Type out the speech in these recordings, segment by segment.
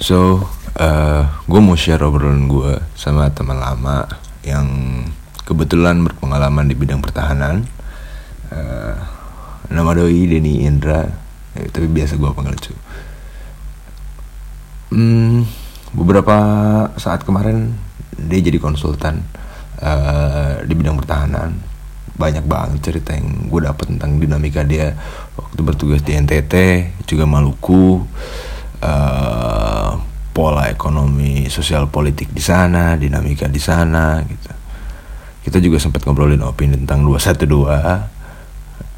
So, uh, gue mau share obrolan gue sama teman lama yang kebetulan berpengalaman di bidang pertahanan. Uh, nama doi Denny Indra, eh, tapi biasa gue panggil cu. Hmm, beberapa saat kemarin dia jadi konsultan uh, di bidang pertahanan. Banyak banget cerita yang gue dapet tentang dinamika dia waktu bertugas di NTT, juga Maluku. Uh, pola ekonomi sosial politik di sana, dinamika di sana gitu. Kita juga sempat ngobrolin opini tentang 212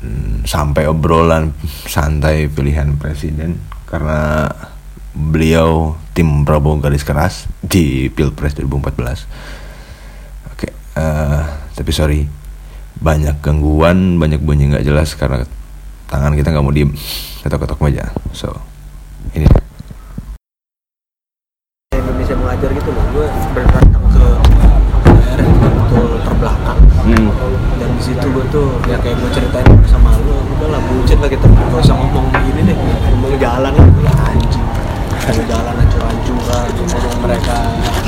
hmm, sampai obrolan santai pilihan presiden karena beliau tim Prabowo garis keras di Pilpres 2014. Oke, uh, tapi sorry banyak gangguan, banyak bunyi nggak jelas karena tangan kita nggak mau diem, ketok-ketok meja. So, ini Indonesia mengajar gitu loh. Gue datang ke daerah yang betul terbelakang. Hmm. dan di situ gue tuh ya kayak gue ceritain sama lu udah lah bucin lah kita gak usah ngomong ini deh. Ngomong jalan ya anjing. Ngomong jalan hancur-hancuran ngomong mereka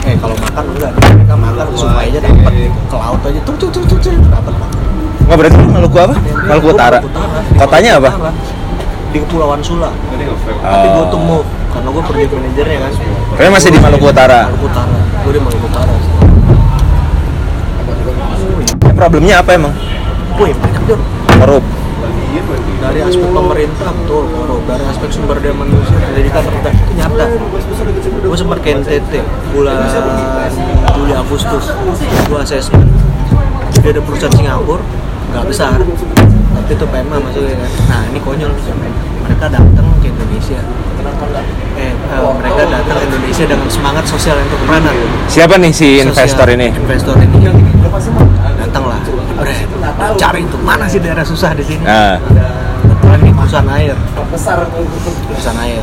eh kalau makan enggak mereka makan semua aja dapat ke laut aja. Tuh tuh tuh tuh dapat makan. Nggak berarti lu Maluku apa? Maluku Utara. Kotanya apa? Di Kepulauan Sula. Tapi gue tuh move karena gue project manajernya kan. Kalian masih di Maluku Utara. Maluku Utara. Gue di Maluku Utara. Ya, problemnya apa emang? Wih, banyak Jor Korup. dari aspek pemerintah betul korup. Dari aspek sumber daya manusia pendidikan rendah itu nyata. Gue sempat ke NTT bulan Juli Agustus gue asesmen dia ada perusahaan Singapura nggak besar. Tapi itu PMA maksudnya kan. Nah ini konyol. Mereka datang ke Indonesia. Eh, eh, mereka datang ke Indonesia dengan semangat sosial entrepreneur Siapa nih si Sosial- investor ini? investor ini. Datanglah. Jebret cari itu. Mana sih daerah susah di sini? Nah, Kebetulan ini perusahaan air. Perusahaan air.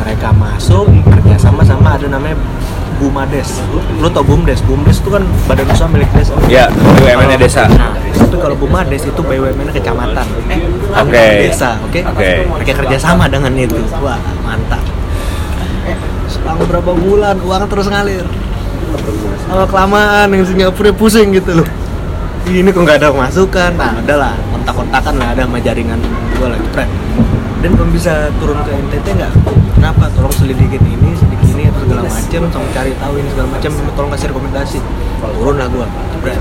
Mereka masuk kerjasama sama ada namanya Bumades lu tau Bumdes Bumdes itu kan badan usaha milik desa ya BUMN-nya desa. Nah, tapi kalau Bumades itu BUMN kecamatan. Eh, Oke. desa, oke? Oke. Mereka kerjasama dengan itu. Wah, mantap. Selang berapa bulan uang terus ngalir. Lama kelamaan yang Singapura pusing gitu loh. Ini kok nggak ada masukan. Nah, udahlah, kontak-kontakan lah ada sama jaringan gua lagi pret. Dan kalau bisa turun ke NTT nggak? Kenapa? Tolong selidikin ini, ini, atau segala macam, sama cari tahu ini segala macam, tolong kasih rekomendasi. Turun lah gua, pret.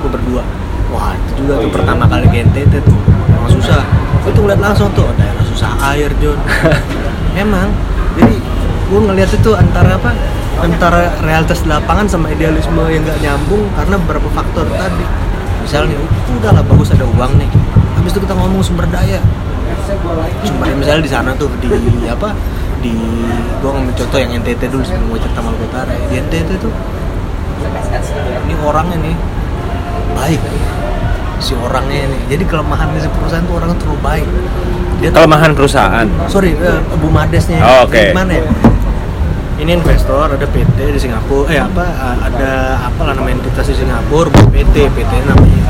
Gua berdua. Wah, itu juga tuh pertama kali ke NTT tuh, emang susah. Gua tuh ngeliat langsung tuh, oh, daerah susah air, John. Emang, jadi gua ngeliat itu antara apa? Antara realitas lapangan sama idealisme yang nggak nyambung karena beberapa faktor tadi. Misalnya, udah lah bagus ada uang nih. Habis itu kita ngomong sumber daya, sumber misalnya di sana tuh di apa di gua ngambil contoh yang NTT dulu sebelum gua cerita Maluku Utara ya. di NTT tuh ini orangnya nih baik si orangnya ini jadi kelemahannya si perusahaan tuh orang terlalu baik dia tuh Kelemahan perusahaan. sorry eh, Bu Madesnya Oh, oke. gimana ya ini investor ada PT di Singapura eh apa ada apa lah nama entitas di Singapura PT PT namanya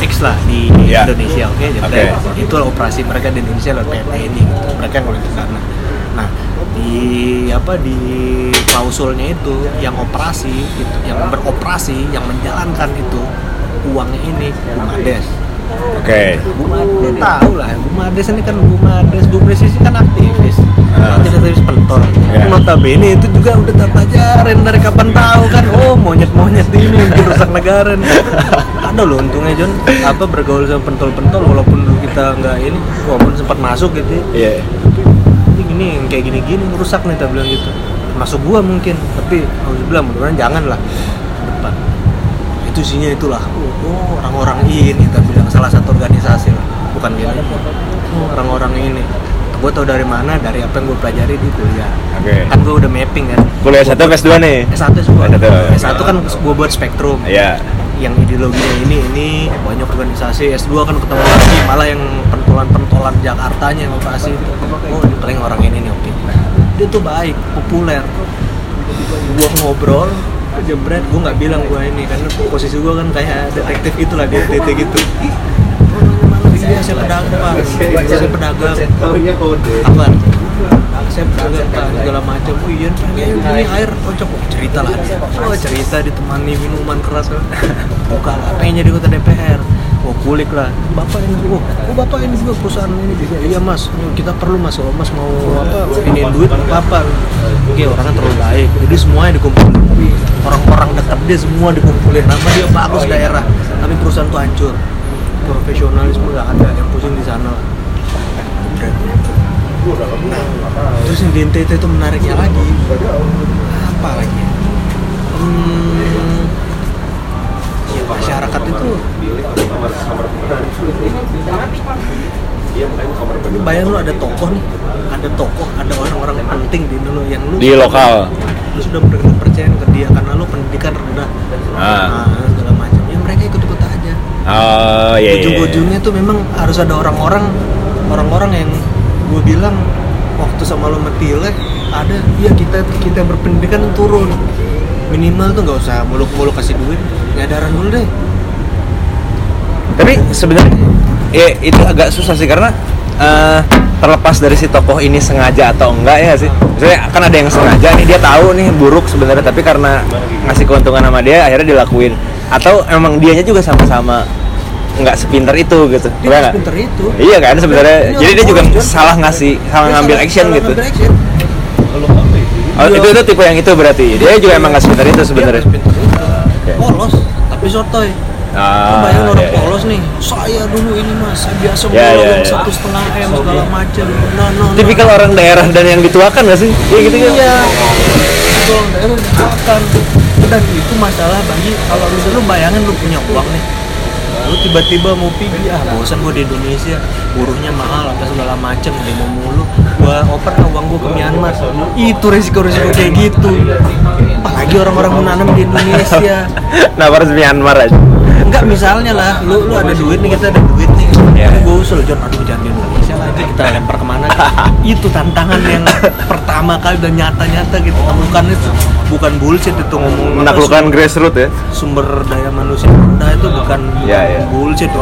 X lah di Ya. Indonesia oke jadi Oke. itu operasi mereka di Indonesia lewat PT ini gitu. mereka yang ke sana nah di apa di klausulnya itu yang operasi itu yang beroperasi yang menjalankan itu uangnya ini Bumades Oke. Bumades tahu lah Bumades ini kan Bumades Bumades ini kan aktivis Ah. aktivis pentol Ya. notabene itu juga udah tak pelajarin dari kapan tahu kan oh monyet-monyet ini rusak negara nih. ada loh untungnya John apa bergaul sama pentol-pentol walaupun kita nggak ini walaupun sempat masuk gitu ya. Iya. Ini yang kayak gini-gini rusak nih tak bilang gitu. Masuk gua mungkin tapi harus bilang mudah-mudahan jangan lah depan. Itu isinya itulah. Oh, oh, orang-orang ini kita bilang salah satu organisasi lah. Bukan gini. Oh, orang-orang ini. Gue tau dari mana dari apa yang gue pelajari di kuliah. Oke. kan gue udah mapping kan. Kuliah satu S2 nih. S1 semua S1. S1 kan gue buat spektrum. Iya. Yang ideologinya ini ini banyak organisasi S2 kan ketemu lagi malah yang pentolan-pentolan Jakartanya yang operasi itu oh ini paling orang ini nih oke dia tuh baik populer gua ngobrol jebret gua nggak bilang gua ini karena posisi gua kan kayak detektif gitu lah di NTT gitu Iya, saya pedagang. Saya pedagang. Apa? Saya ATM oh iya ini air. Kocok oh, cerita lah. Dia. oh cerita ditemani minuman keras. Buka lah pengen jadi kota DPR oh kulik lah. Bapak ini oh, oh bapak ini juga perusahaan ini juga. Iya mas. Kita perlu mas. Oh mas mau apa? Ini duit apa apa oke orangnya terlalu baik. Jadi semuanya dikumpulin. Orang-orang dekat dia semua dikumpulin. Nama dia bagus daerah. Tapi perusahaan tuh hancur. Profesionalisme nggak ada. Yang pusing di sana terus yang di NTT itu menariknya lagi apa lagi hmm, ya masyarakat itu bayang lu ada tokoh nih ada tokoh ada orang-orang penting di lu yang lu Di lokal. lu sudah benar-benar percaya ke dia karena lu pendidikan rendah Ah. nah, segala macam ya mereka ikut-ikut aja Oh iya. iya. ujung-ujungnya tuh memang harus ada orang-orang orang-orang yang gue bilang waktu sama lo metile ada ya kita kita berpendidikan turun minimal tuh nggak usah muluk-muluk kasih duit nyadaran dulu deh Tapi sebenarnya ya itu agak susah sih karena eh, terlepas dari si tokoh ini sengaja atau enggak ya sih. Misalnya kan ada yang sengaja nih dia tahu nih buruk sebenarnya tapi karena ngasih keuntungan sama dia akhirnya dilakuin. Atau emang dianya juga sama-sama nggak sepinter itu gitu. dia Iya harus nggak? pinter itu Iya kan sebenarnya. Jadi orang dia juga John. salah ngasih, salah Dia ngambil salah- action salah gitu. ngambil action. Oh, Iya. itu itu tipe yang itu berarti. Dia juga emang nggak sepinter itu sebenarnya. polos tapi sotoy Ah, Lu bayangin orang iya, iya. polos nih saya dulu ini mas saya biasa Ya, borong ya, yang ya. satu setengah m segala macam nah, nah, nah. Tipikal orang daerah dan yang dituakan gak sih? Iya gitu kan? Iya. Betul, daerah dimakan. Dan itu masalah bagi kalau lu lu bayangin lu punya uang nih. Lu tiba-tiba mau pergi, ah bosan gua di Indonesia, buruhnya mahal apa segala macem, demo mulu. Gua oper ah, uang gua ke Myanmar. Itu risiko-risiko kayak gitu. Apalagi orang-orang menanam di Indonesia. Nah, harus Myanmar aja. Enggak misalnya lah, lu lu ada duit nih, kita ada duit nih. Iya. Tapi gue usul John, aduh jangan itu kita lempar ke mana? itu tantangan yang pertama kali dan nyata-nyata kita temukan itu bukan bullshit itu ngomong Menaklukkan grassroots ya. sumber, daya manusia rendah itu bukan Iya, iya. bullshit itu,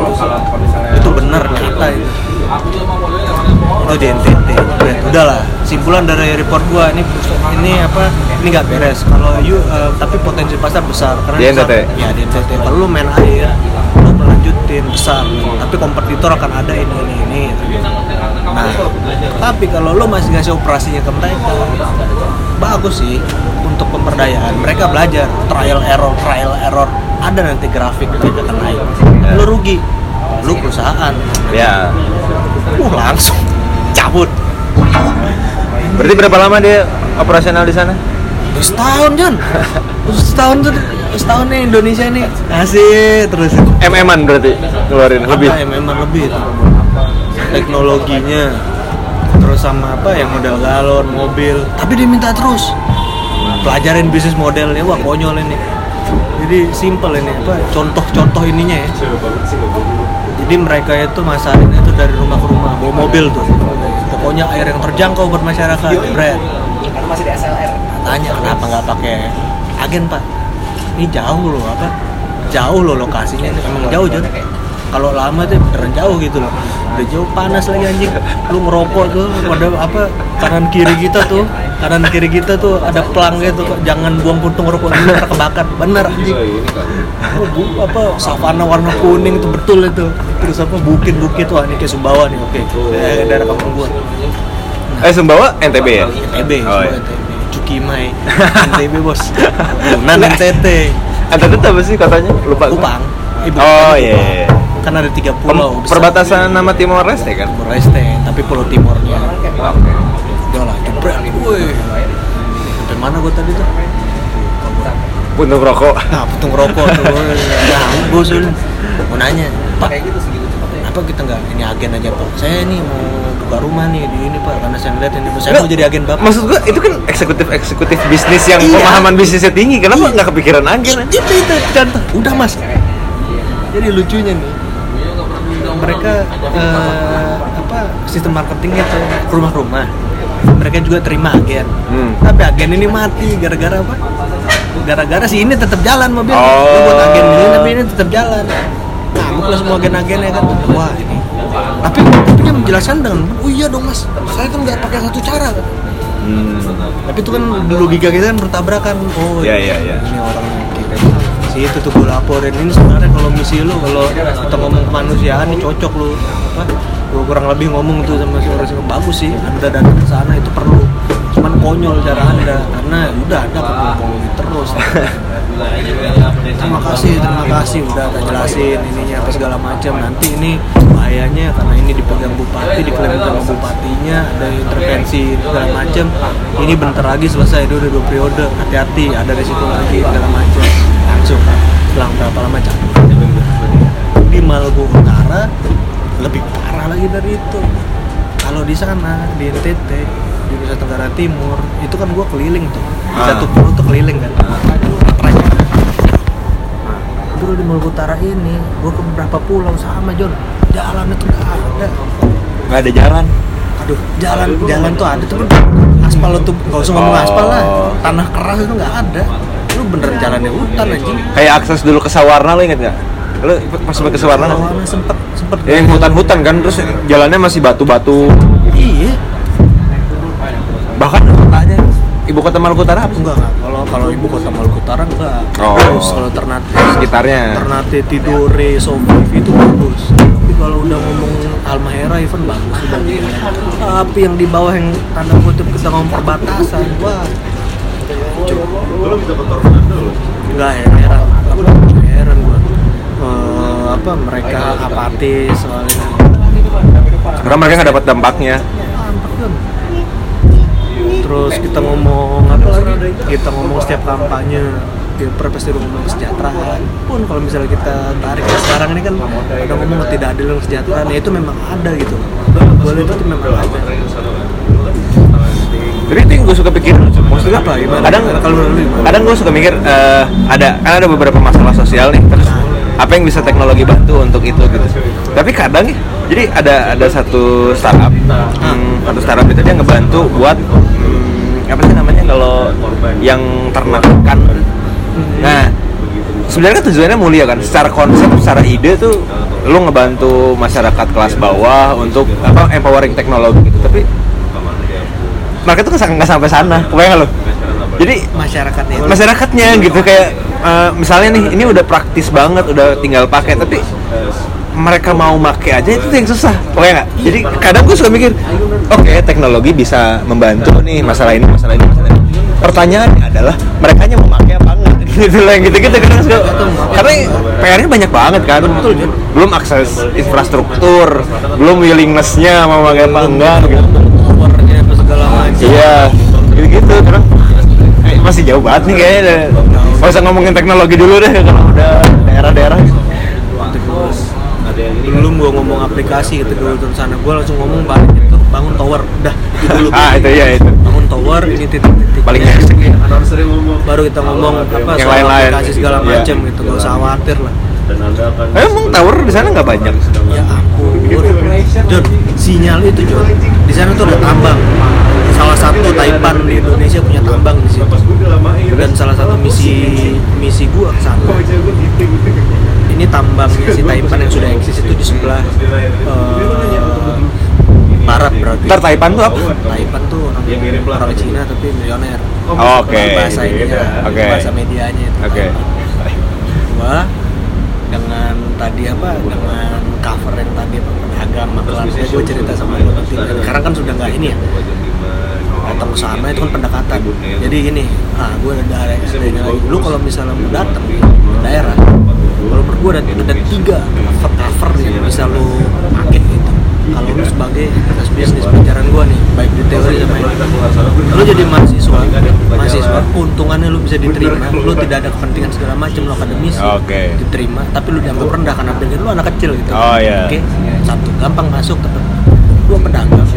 itu benar nyata itu. Itu di NTT. Ya, udahlah, simpulan dari report gua ini ini apa? Ini nggak beres. Kalau you eh, tapi potensi pasar besar karena Di NTT? Ya di NTT. Kalau lu main air, lu melanjutin besar. Tapi kompetitor akan ada ini ini ini. Nah, tapi kalau lu masih ngasih operasinya ke mereka, bagus sih untuk pemberdayaan. Mereka belajar trial error, trial error. Ada nanti grafik mereka akan naik. Lu rugi, lu perusahaan. Ya. Uh langsung cabut. Berarti berapa lama dia operasional di sana? Setahun John. Setahun tuh setahun nih Indonesia nih asik terus MM-an berarti ngeluarin lebih. Memang lebih itu. Teknologinya. Terus sama apa yang model galon mobil. Tapi dia minta terus. Pelajarin bisnis modelnya. Wah konyol ini. Jadi simple ini apa contoh-contoh ininya ya. Jadi mereka itu masarin itu dari rumah ke rumah bawa mobil tuh. Pokoknya air yang terjangkau buat masyarakat Karena masih di SLR. tanya kenapa nggak pakai agen pak? Ini jauh loh apa jauh loh lokasinya ini emang jauh jauh kalau lama tuh beneran jauh gitu loh udah jauh panas lagi anjing lu ngerokok tuh pada apa kanan kiri kita tuh kanan kiri kita tuh ada pelang gitu jangan buang puntung rokok dulu kebakar bener anjing oh, bu, apa savana warna kuning tuh betul itu terus apa bukit bukit wah ini kayak sumbawa nih oke Eh, daerah kampung gua Eh Sumbawa NTB ya? NTB, Oh, iya. NTB. Cukimai, NTB bos. Tunan. NTT, NTB itu apa sih katanya? Lupa. Kupang. Ibu Oh iya. Kupang. Iya. Kan ada tiga Pem- pulau. besar. perbatasan nama Timor Leste kan? Timor Leste, tapi pulau timurnya. Oke. Udah lah, jebret nih, woi. Sampai mana gua tadi tuh? Puntung rokok. Nah, putung rokok tuh. Nah, gue sul mau nanya, Pak, apa kita nggak ini agen aja Pak? Saya nih mau buka rumah nih di ini Pak, karena saya ngeliat ini, saya mau jadi agen Bapak. Maksud gua itu kan eksekutif eksekutif bisnis yang Iya. pemahaman bisnisnya tinggi. Kenapa nggak kepikiran agen? itu itu contoh udah mas jadi lucunya nih mereka eh, apa sistem marketingnya tuh rumah-rumah? Mereka juga terima agen. Hmm. tapi agen ini mati gara-gara apa? Gara-gara si ini tetap jalan mobil. Oh. Buat agen ini tapi ini tetap jalan. Nah bukan semua agen-agennya kan. Wah ini. Tapi tapi dia menjelaskan dengan oh iya dong mas. Saya kan nggak pakai satu cara. Kan Hmm. tapi itu kan logika kita kan bertabrakan. Oh Iya, iya, iya. ini orang kita si itu tuh gue laporin. Ini sebenarnya kalau misi lu kalau kita ngomong kemanusiaan ini cocok lu. Apa? Gue kurang lebih ngomong tuh sama si orang sih bagus sih anda datang ke sana itu perlu. Cuman konyol cara anda karena udah ada ngomong terus. Terima kasih terima kasih. Udah tak jelasin ininya apa segala macam. Nanti ini bahayanya karena ini dipegang bupati diklaim sama bupatinya ada intervensi segala macam. Ini bentar lagi selesai udah dua periode. Hati-hati ada resiko lagi segala macam langsung selang berapa lama cabut di Maluku Utara lebih parah lagi dari itu. Kalau di sana di NTT di Nusa Tenggara Timur itu kan gua keliling tuh. Ah. satu pulau tuh keliling kan. Nah, dulu di Maluku Utara ini gua ke beberapa pulau sama John jalan itu nggak ada. Nggak ada jalan? Aduh jalan jalan tuh ada tapi aspal tuh nggak usah ngomong aspal lah. Oh. tanah keras itu nggak ada lu bener jalannya hutan anjing. Kayak akses dulu ke Sawarna lo inget nggak? Lo pas sampai ke Sawarna nggak? Awalnya sempet sempet. Ya, yang hutan-hutan kan terus jalannya masih batu-batu. Iya. Bahkan kotanya ibu kota Maluku Utara apa enggak kalau kalau ibu kota Maluku Utara enggak. Oh. bagus kalau Ternate sekitarnya. Ternate Tidore Soviv itu bagus. Tapi kalau udah ngomong Almahera even bagus. Udah tapi yang di bawah yang tanda kutip kita ngomong perbatasan wah enggak heran heran gua. Eh, apa mereka apatis soalnya. Karena mereka nggak dapat dampaknya. Terus kita ngomong apa lagi? Kita ngomong setiap kampanye. Pilpres pasti udah ngomong kesejahteraan. Pun kalau misalnya kita tarik ke sekarang ini kan udah ngomong tidak adil dan kesejahteraan ya itu memang ada gitu. Boleh itu memang ada jadi itu yang gue suka pikir maksudnya Apa, gimana? kadang Kalau kadang gue suka mikir eh, ada kan ada beberapa masalah sosial nih terus apa yang bisa teknologi bantu untuk itu gitu. Tapi kadang ya jadi ada ada satu startup hmm, satu startup itu dia ngebantu buat hmm, apa sih namanya kalau yang ternak ikan nah sebenarnya kan tujuannya mulia kan secara konsep secara ide tuh lu ngebantu masyarakat kelas bawah untuk apa empowering teknologi gitu. Tapi mereka tuh nggak sampai sana kebayang lo? Jadi masyarakatnya masyarakatnya gitu kayak eh, misalnya nih ini udah praktis banget udah tinggal pakai tapi mereka mau make aja itu yang susah oke nggak? Jadi kadang gue suka mikir oke teknologi bisa membantu nih masalah ini masalah ini masalah ini. Pertanyaannya adalah mereka mau pakai apa enggak? Gitu lah yang gitu-gitu kan suka- karena PR-nya banyak banget kan belum akses infrastruktur belum willingness-nya mau pakai apa enggak gitu Iya, gitu-gitu terus eh, masih jauh banget nih kayaknya. Gak usah ngomongin teknologi dulu deh kalau udah daerah-daerah gitu. terus belum gua ngomong aplikasi gitu dulu terus sana gua langsung ngomong balik gitu bangun tower udah itu dulu Ah, itu iya itu. bangun tower ini titik-titik Paling basic ya. baru kita ngomong apa Yang soal lain-lain. aplikasi segala Iya. macam gitu gak usah khawatir lah Eh, emang tower di sana nggak banyak. ya ampun John sinyal itu John di sana tuh ada tambang salah satu Taipan di Indonesia punya tambang di situ dan salah satu misi misi gua ke sana ini tambangnya si Taipan yang sudah eksis itu di sebelah eh, barat berarti Ntar Taipan tuh apa? Taipan tuh orang orang Cina tapi milioner Oh, oke. bahasa ininya Oke. bahasa medianya itu Oke. gua dengan tadi apa dengan cover yang tadi apa pedagang makelar gue cerita sama lo nanti sekarang kan sudah nggak ini ya datang ke sana itu kan pendekatan. Jadi gini ah gue ada daerah lagi. Lu kalau misalnya mau datang ke daerah kalau menurut gue ada, ada tiga cover cover yang bisa lu pakai gitu. Kalau lu sebagai atas bisnis pelajaran gue nih baik di teori sama ini lu jadi mahasiswa mahasiswa keuntungannya lu bisa diterima. Lu tidak ada kepentingan segala macam lu akademis Oke. diterima tapi lu dianggap rendah karena pikir lu anak kecil gitu. Oh, iya. oke satu gampang masuk tapi lu pedagang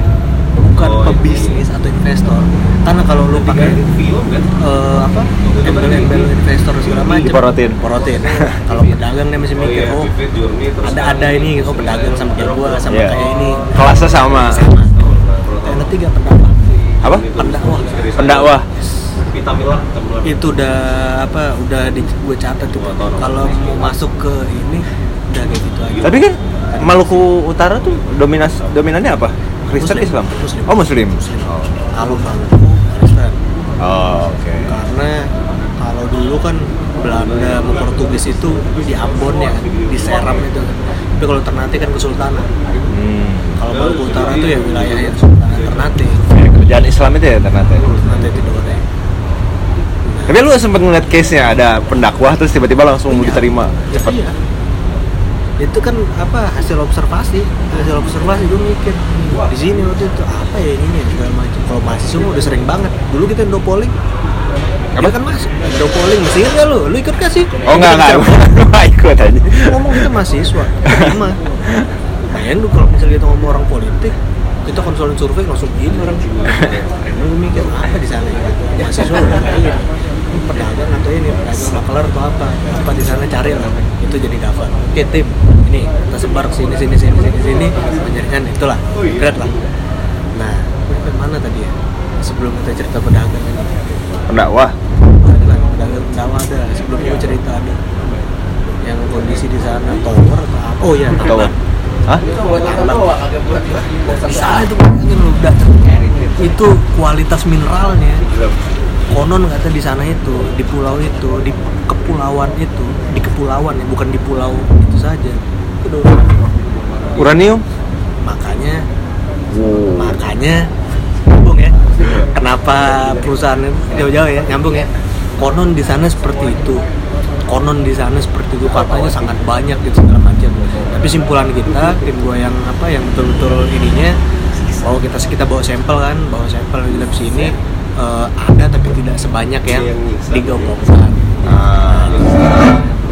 bukan pebisnis atau investor. Karena kalau lu pakai eh, apa embel-embel investor segala macam Diporotin. porotin. Kalau pedagang dia masih mikir oh ada ada ini oh pedagang sama kayak gua sama Iya. kayak ini. Kelasnya sama. sama. Yang ketiga pendakwah. Apa? pendakwah. Pendakwah. itu udah apa udah di gue catat itu. Kalau mau masuk ke ini udah kayak gitu aja. Tapi kan Maluku Utara tuh dominas dominannya apa? Kristen Muslim. Islam. Muslim. Oh Muslim. kalau Maluku Oh, oke. karena kalau dulu kan Belanda sama Portugis itu di Ambon ya di Seram itu tapi kalau Ternate kan Kesultanan Hmm. kalau Maluku Utara itu ya wilayahnya Kesultanan Ternate Ya, kerjaan Islam itu ya ternyata. Ternate itu doang ya Tapi lu sempat ngeliat case-nya ada pendakwah terus tiba-tiba langsung mau diterima. Cepet. Iya. Itu kan apa hasil observasi. Hasil observasi gue mikir di sini waktu itu apa ya ini segala macam. Kalau mahasiswa mah udah sering banget. Dulu kita endopoling Apa? Dia kan masuk endopoling masih ingat nggak lu? Lu ikut gak sih? Oh enggak enggak, enggak ikut aja. ngomong kita mahasiswa terima bayangin lu kalau misalnya kita ngomong orang politik kita konsultan survei langsung gini orang. Lu mikir apa di sana ya? Mahasiswa udah pedagang atau ini pedagang makelar atau apa? Apa di sana cari lah itu jadi daftar oke tim ini kita sebar ke sini sini sini sini sini menjadikan itulah grade lah. Nah sampai mana tadi ya? Sebelum kita cerita pedagang ini. Pendakwah. lah pedagang dakwah ada sebelum gue cerita ada yang kondisi di sana tower atau apa? Oh iya Atau tambang Hah? sana itu udah itu kualitas mineralnya konon kata di sana itu di pulau itu di kepulauan itu di kepulauan ya bukan di pulau itu saja. Udah Uranium? makanya makanya nyambung ya. Kenapa perusahaan jauh-jauh ya nyambung ya. Konon di sana seperti itu. Konon di sana seperti itu katanya sangat banyak gitu segala macam. Tapi simpulan kita tim gua yang apa yang betul-betul ininya bahwa kita kita bawa sampel kan bawa sampel di lab sini eh, ada tapi tidak sebanyak yang digaungkan Ah.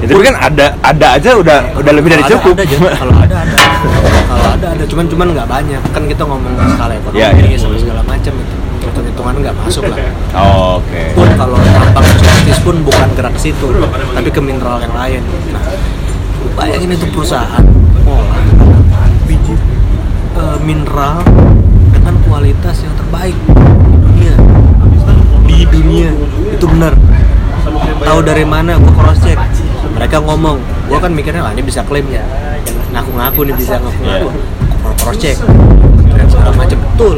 Itu kan ada ada aja udah udah lebih dari cukup. ada, aja. kalau ada ada kalau ada ada cuman cuman nggak banyak kan kita ngomong skala ekonomi Iya, iya. sama segala macam itu hitung hitungan nggak masuk lah Oh, Oke. pun kalau tambang justice pun bukan gerak situ tapi ke mineral yang lain nah bayangin itu perusahaan ngolah biji eh, mineral dengan kualitas yang terbaik di dunia. Itu benar. Tahu dari mana gua cross check mereka ngomong gua kan mikirnya lah ini bisa klaim ya. Ngaku-ngaku nih bisa ngaku-ngaku. Gua cross check dan segala macam betul.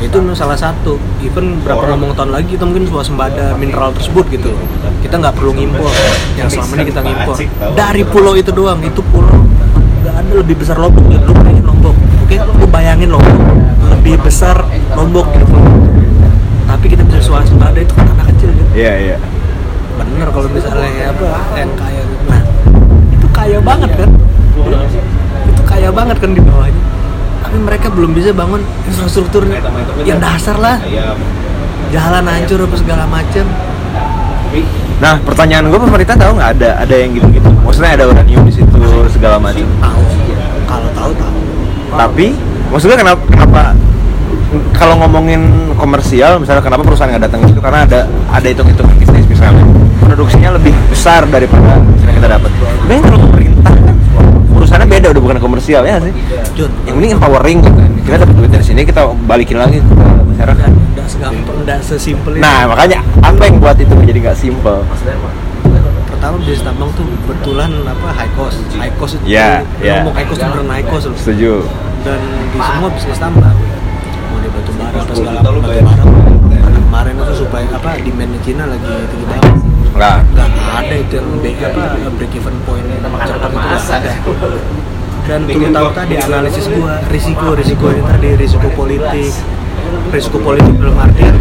Itu salah satu. Even berapa ngomong tahun lagi kita mungkin swasembada mineral tersebut gitu loh. kita nggak perlu ngimpor. Yang selama ini kita ngimpor. Dari pulau itu doang. Itu pulau nggak ada lebih besar lombok. Ya lu bayangin lombok oke? Lu bayangin lombok. Lebih besar lombok gitu tapi kita bisa swasembada itu kan anak kecil gitu Iya, iya. bener kalau misalnya apa yang kaya gitu. nah itu kaya banget kan itu kaya banget kan di bawahnya tapi mereka belum bisa bangun infrastruktur yang dasar lah jalan hancur apa segala macam Nah, pertanyaan gue pemerintah tahu nggak ada ada yang gitu-gitu. Maksudnya ada uranium di situ segala macam. tahu kalau tahu tahu Tapi maksudnya kenapa kenapa kalau ngomongin komersial misalnya kenapa perusahaan nggak datang ke situ karena ada ada hitung-hitungan bisnis misalnya produksinya lebih besar daripada yang kita dapat. Tapi kalau pemerintah kan perusahaannya beda udah bukan komersial ya sih. Jun Yang penting empowering gitu. Kita dapat duit dari sini kita balikin lagi ke masyarakat. nggak segampang nggak sesimpel itu Nah makanya apa yang buat itu menjadi nggak simple? pertama bisnis tambang tuh kebetulan apa high cost high cost itu lu ya. ngomong high cost itu beneran high cost loh Setuju. dan di semua bisnis tambang mau segala batu bara karena kemarin itu supaya apa demandnya Cina lagi tinggi banget. Nggak. nggak ada itu yang break apa break even point cepat itu nggak ada. dan lu tahu tadi analisis gua risiko risiko ini tadi risiko politik risiko politik dalam artian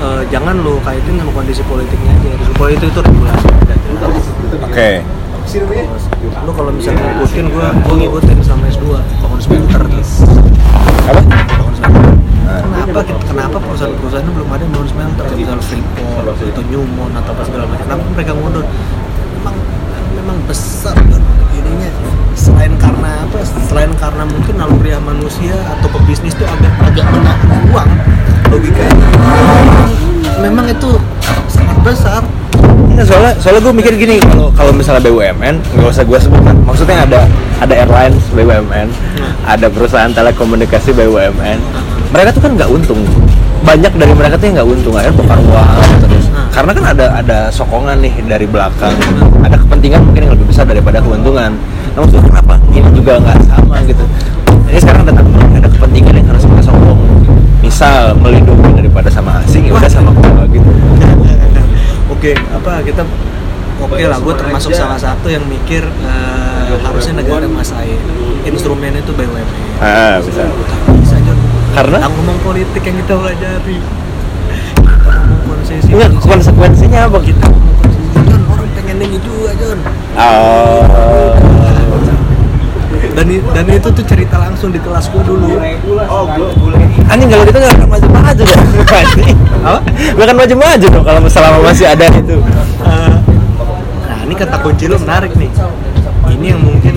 eh, jangan lu kaitin sama kondisi politiknya aja. Risiko politik itu regulasi. Oke. lu kalau misalnya ngikutin gua gua ngikutin sama S2 bangun smelter Apa? bangun smelter kenapa kita- kenapa perusahaan-perusahaan itu belum ada yang bangun smelter? Misalnya Freeport atau Newmont atau apa segala macam. Kenapa mereka mundur? Memang memang besar kan ininya. Selain karena apa? Selain karena mungkin naluriah manusia atau pebisnis itu agak agak menahan uang logikanya. Memang, itu sangat besar. Nggak, soalnya soalnya gue mikir gini kalau kalau misalnya BUMN nggak usah gue sebutkan. Maksudnya ada ada airlines BUMN ada perusahaan telekomunikasi BUMN mereka tuh kan nggak untung. Banyak dari mereka tuh yang nggak untung. Akhirnya bakar uang terus Nah. karena kan ada ada sokongan nih dari belakang. Ada kepentingan mungkin yang lebih besar daripada keuntungan. Nah maksudnya kenapa ini juga nggak sama gitu? Ini sekarang ada ada kepentingan yang harus kita sokong. Misal melindungi daripada sama asing ya udah sama gua gitu. Apa kita oke lah gue termasuk salah satu yang mikir eh, harusnya negara masain instrumen itu BUMN Ah, bisa. Karena? Kita ngomong politik yang kita pelajari kita ngomong konsesi Enggak, konsesi. konsekuensinya apa? kita ngomong konsesi Jon orang pengen ini juga Jon Oh. dan dan itu tuh cerita langsung di kelas gue dulu Anjing kalau gitu nggak akan maju-maju dong. Anjing. Apa? Nggak akan maju-maju dong kalau selama masih ada itu. Nah ini kata kunci lo menarik nih ini yang mungkin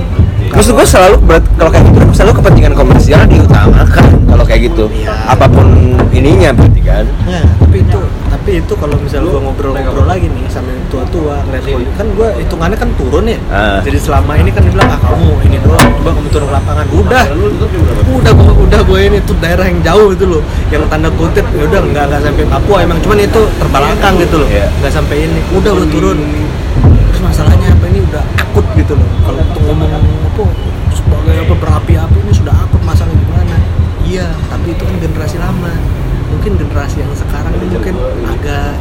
Maksud gue selalu berat kalau kayak gitu selalu kepentingan komersial diutamakan kalau kayak gitu. Apa pun ininya berarti kan. Nah, tapi itu tapi itu kalau misal gua ngobrol-ngobrol lagi nih sama yang tua-tua ngeliat kan gua hitungannya kan turun ya. Ah. Jadi selama ini kan dibilang ah kamu ini doang, coba kamu turun ke lapangan. Udah. Udah gua udah gua ini tuh daerah yang jauh itu loh. Yang tanda kutip ya udah nggak nggak sampai Papua emang cuman itu terbelakang gitu loh. Iya. Nggak sampai ini. Udah gua turun. Terus masalahnya apa ini udah akut gitu loh. Kalau untuk ngomong apa sebagai apa berapi-api ini sudah akut? Iya, tapi itu kan generasi lama. Mungkin generasi yang sekarang ini mungkin agak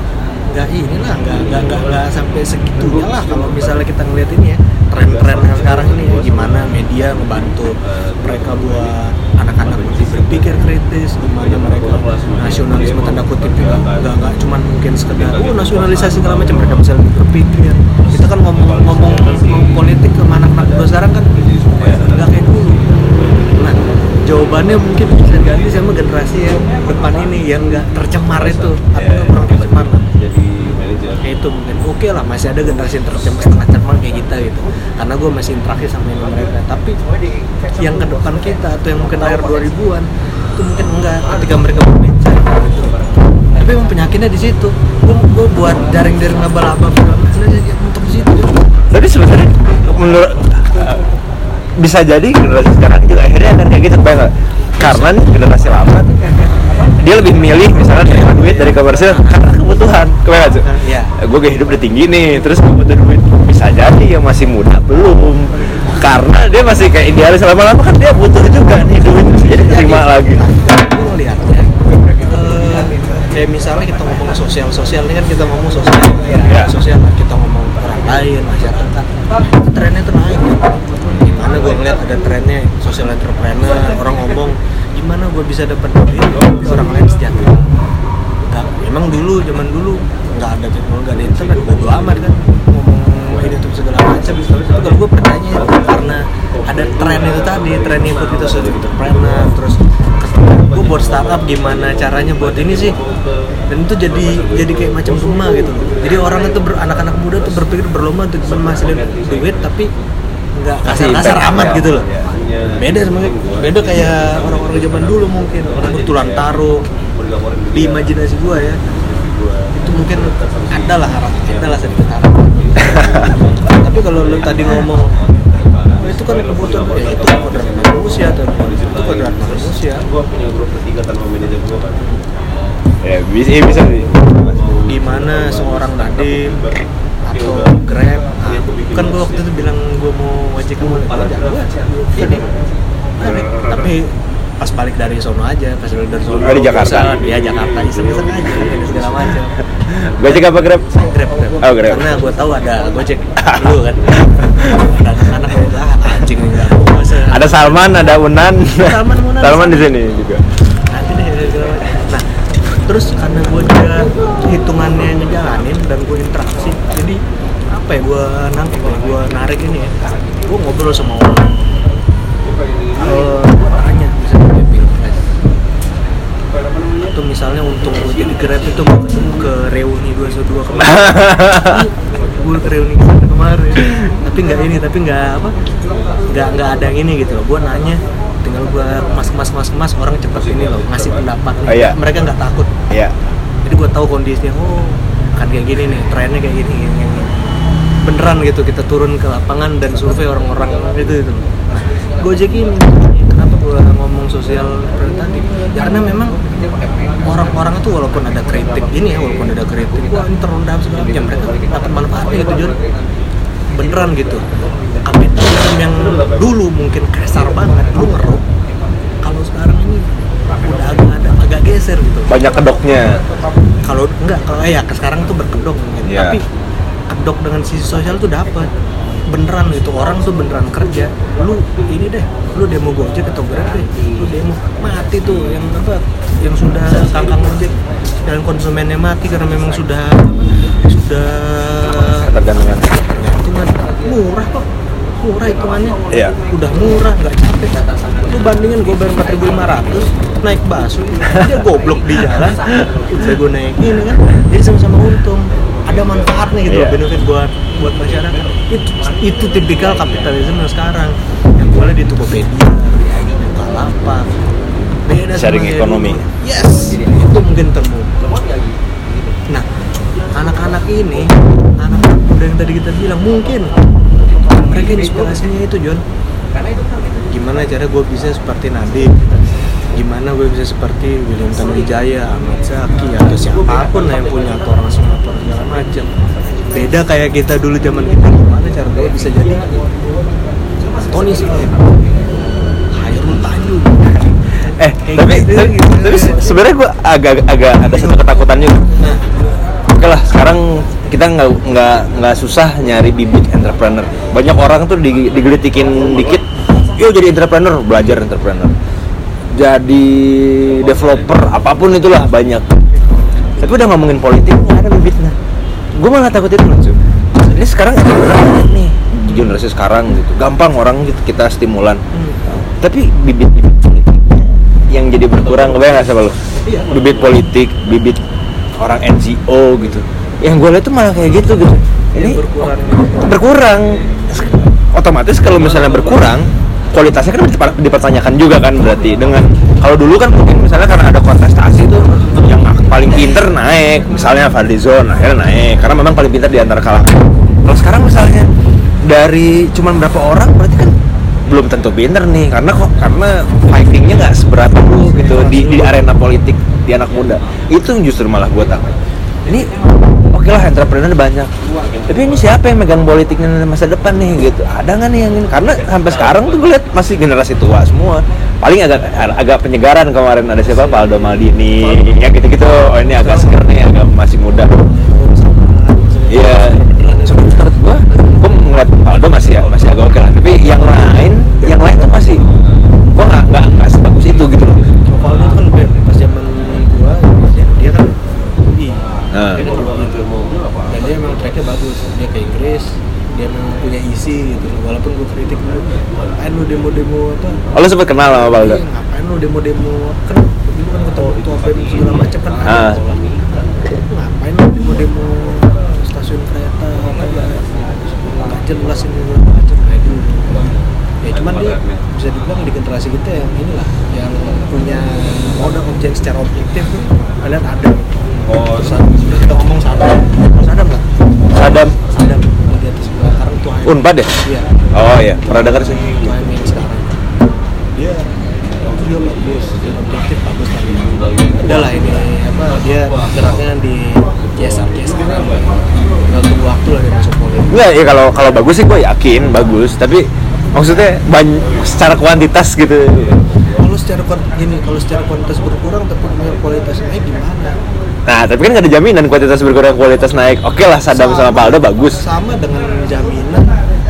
nggak inilah nggak nggak nggak nggak sampai segitunya lah kalau misalnya kita ngeliat ini ya tren-tren yang sekarang ini. Ya, gimana media ngebantu mereka buat anak-anak lebih berpikir kritis gimana mereka nasionalisme tanda kutip juga nggak nggak cuman mungkin sekedar oh nasionalisasi segala macam. Mereka bisa lebih berpikir. Kita kan ngomong ngomong, ngomong politik ke anak-anak sekarang kan nggak kayak dulu Nah, jawabannya mungkin bisa ganti sama generasi yang depan ini yang nggak tercemar itu atau nggak kurang tercemar lah. Kayak itu mungkin oke lah masih ada generasi yang tercemar setengah tercemar kayak kita gitu. Karena gue masih interaksi sama ini mereka. Tapi yang ke depan kita atau yang mungkin lahir 2000-an itu mungkin enggak ketika mereka berbicara gitu. Tapi emang penyakitnya di situ. Gue gue buat jaring-jaring laba-laba segala macam ya untuk di situ. Tapi sebenarnya menurut bisa jadi generasi sekarang juga akhirnya akan kayak gitu nggak? Karena nih generasi lama tuh dia lebih milih misalnya terima duit dari komersil karena kebutuhan kebayang Cuk? Iya. gue gaya hidup udah tinggi nih terus gue butuh duit bisa jadi yang masih muda belum karena dia masih kayak idealis lama-lama kan dia butuh juga nih duit jadi terima lagi gue ngeliatnya eh, kayak misalnya kita ngomong sosial sosial ini kan kita ngomong sosial Ya. sosial kita ngomong orang lain masyarakat itu trennya tuh naik gimana gue ngeliat ada trennya social entrepreneur orang ngomong gimana gue bisa dapat duit? Tapi orang lain sejahtera nggak emang dulu zaman dulu nggak ada teknologi nggak ada internet bodo amat kan. Ngomong ini segala macam. Tapi kalau gue pertanyaan itu karena ada tren itu tadi tren ikut itu social entrepreneur terus gue buat startup gimana caranya buat ini sih? Dan itu jadi jadi kayak macam rumah gitu jadi orang itu anak-anak muda tuh berpikir berlomba untuk menghasilkan duit tapi nggak kasar-kasar amat gitu loh. Ya. beda sama beda kayak orang-orang zaman dulu mungkin. Orang betulan taruh. di imajinasi gua ya. Itu mungkin ada lah harap ada lah sedikit harapan. Tapi kalau lu tadi ngomong "Oh, itu kan kebutuhan ya itu kodrat manusia atau itu kodrat manusia. Ya bisa ya bisa sih. gimana seorang Nadim atau Grab nah, kan gua waktu itu bilang gua mau wajib kamu kerja gua ini balik. tapi pas balik dari sono aja pas balik dari sono Oh, di Jakarta? ya Jakarta iseng-iseng aja segala macam Gojek apa Grab? Grab, Grab. Oh, Grab. Karena gue tahu ada Gojek dulu kan. ada anak-anak ah, anjing nih Ada Salman, ada Unan. Salman, Unan. Salman di sini juga. Terus karena gue juga hitungannya ngejalanin dan gue interaksi, jadi apa ya gue nangkep ya, gue narik ini ya. Gue ngobrol sama orang. Eh, gue tanya misalnya pilpres atau misalnya untuk gue jadi grab itu gue ketemu ke reuni 212 kemarin gue ke reuni kemarin tapi nggak ini tapi nggak apa nggak nggak ada yang ini gitu loh gue nanya gue mas mas mas mas orang cepet ini loh ngasih pendapat nih. Oh, iya. mereka nggak takut Iya. jadi gue tahu kondisinya oh kan kayak gini nih trennya kayak gini, gini, gini. beneran gitu kita turun ke lapangan dan survei orang-orang itu itu nah, Gojek ini kenapa gue ngomong sosial tadi karena memang orang-orang itu walaupun ada kritik ini ya walaupun ada kritik wah ini terendam segala macam mereka dapat manfaatnya gitu Jun beneran gitu kapitalisme yang dulu mungkin kasar banget lu ngeruk sekarang ini udah agak ada agak geser gitu. Banyak kedoknya. kalau enggak kalau ya sekarang tuh berkedok gitu. Iya. tapi kedok dengan sisi sosial tuh dapat beneran itu orang tuh beneran kerja. Lu ini deh lu demo gojek atau grab deh lu demo. Mati tuh yang apa yang sudah kangkang ojek dan konsumennya mati karena memang sudah sudah ketergantungan. Hitungan murah kok. Murah hitungannya. Iya. udah murah nggak capek lu bandingin gue bayar 4500 naik busway dia goblok di jalan. Saya gue naikin kan. Jadi sama-sama untung. Ada manfaatnya gitu Iya. benefit buat buat masyarakat. Itu itu tipikal kapitalisme sekarang. Yang boleh di Tokopedia Bukalapak. Beda sama Sharing ekonomi. dulu. yes itu mungkin temu. Nah anak-anak ini anak muda yang tadi kita bilang mungkin mereka inspirasinya itu John gimana cara gue bisa seperti Nadiem gimana gue bisa seperti William Tanuwijaya, Ahmad Zaki atau siapa pun lah yang punya atau orang Sumatera segala macam beda kayak kita dulu zaman kita gimana cara gue bisa jadi Tony Slim Hairul Tanjung. Eh tapi gitu, tapi, gitu. tapi sebenarnya gue agak agak ada satu ketakutan juga nah. Oke lah sekarang kita nggak nggak nggak susah nyari bibit entrepreneur. Banyak orang tuh di- digelitikin dikit yuk jadi entrepreneur belajar entrepreneur. Jadi developer apa pun itulah banyak. Tapi udah ngomongin politik nggak ada bibitnya gue malah takut itu loh cuy ini sekarang banyak nih. Di generasi sekarang gitu gampang orang gitu kita stimulan. Tapi bibit-bibit politiknya yang jadi berkurang kebayang nggak sama lo bibit politik bibit orang NGO gitu. Yang gue lihat tuh malah kayak gitu gitu. Ini berkurang. berkurang. Otomatis kalau misalnya berkurang kualitasnya kan diper- dipertanyakan juga kan berarti. Dengan kalau dulu kan mungkin misalnya karena ada kontestasi tuh yang paling pinter naik. Misalnya Fadlizon akhirnya naik. Karena memang paling pinter di antara kalangan. Kalau sekarang misalnya dari cuman berapa orang berarti kan belum tentu pinter nih. Karena kok karena fightingnya nggak seberat dulu gitu. Di, di arena politik di anak muda. Itu justru malah gue takut ini oke lah entrepreneur banyak. Tapi ini siapa yang megang politiknya masa depan nih gitu? Ada nggak nih yang ini? Karena sampai sekarang tuh gue lihat masih generasi tua semua. Paling agak agak penyegaran kemarin ada siapa? Paldo Maldini ya gitu gitu oh ini agak seger nih agak masih muda. Iya. Menurut gua gua ngeliat Paldo masih ya masih agak oke lah. Tapi yang lain yang lain tuh masih nggak nggak nggak sebagus itu gitu loh Kalau itu kan lebih pas zaman gua dia, dia kan UI Nah. dia kan di UI gitu dan dia emang tracknya bagus dia ke Inggris dia emang punya isi gitu. Walaupun gua kritik lu ngapain lu demo-demo apa? Oh lu sempet kenal sama Paldo Iya, ngapain lu demo-demo? Kan dulu kan ketua ketua BEM segala macam kan. Ada Ah. ngapain lu demo-demo stasiun kereta apa nggak jelas ini macam kayak dulu ya cuman dia bisa dibilang di generasi kita yang inilah yang punya modal objek secara objektif tuh kalian ada. Oh. Sudah kita ngomong sadam. Sadam nggak? Sadam. Sadam sekarang tuh Unpad ya? Iya. Oh iya. Pernah dengar sih? Yang sekarang. Dia dia bagus dia objektif bagus tapi ada lah ini apa dia geraknya di CSR CSR nggak tunggu waktu lah dia masuk politik Enggak, ya kalau kalau bagus sih gue yakin bagus, tapi maksudnya banyak secara kuantitas gitu. kalau secara kuant- gini kalau secara kuantitas berkurang tapi punya kualitas naik gimana? Nah, tapi kan nggak ada jaminan kuantitas berkurang kualitas naik. Oke lah, Saddam sama Paldo bagus. sama dengan jaminan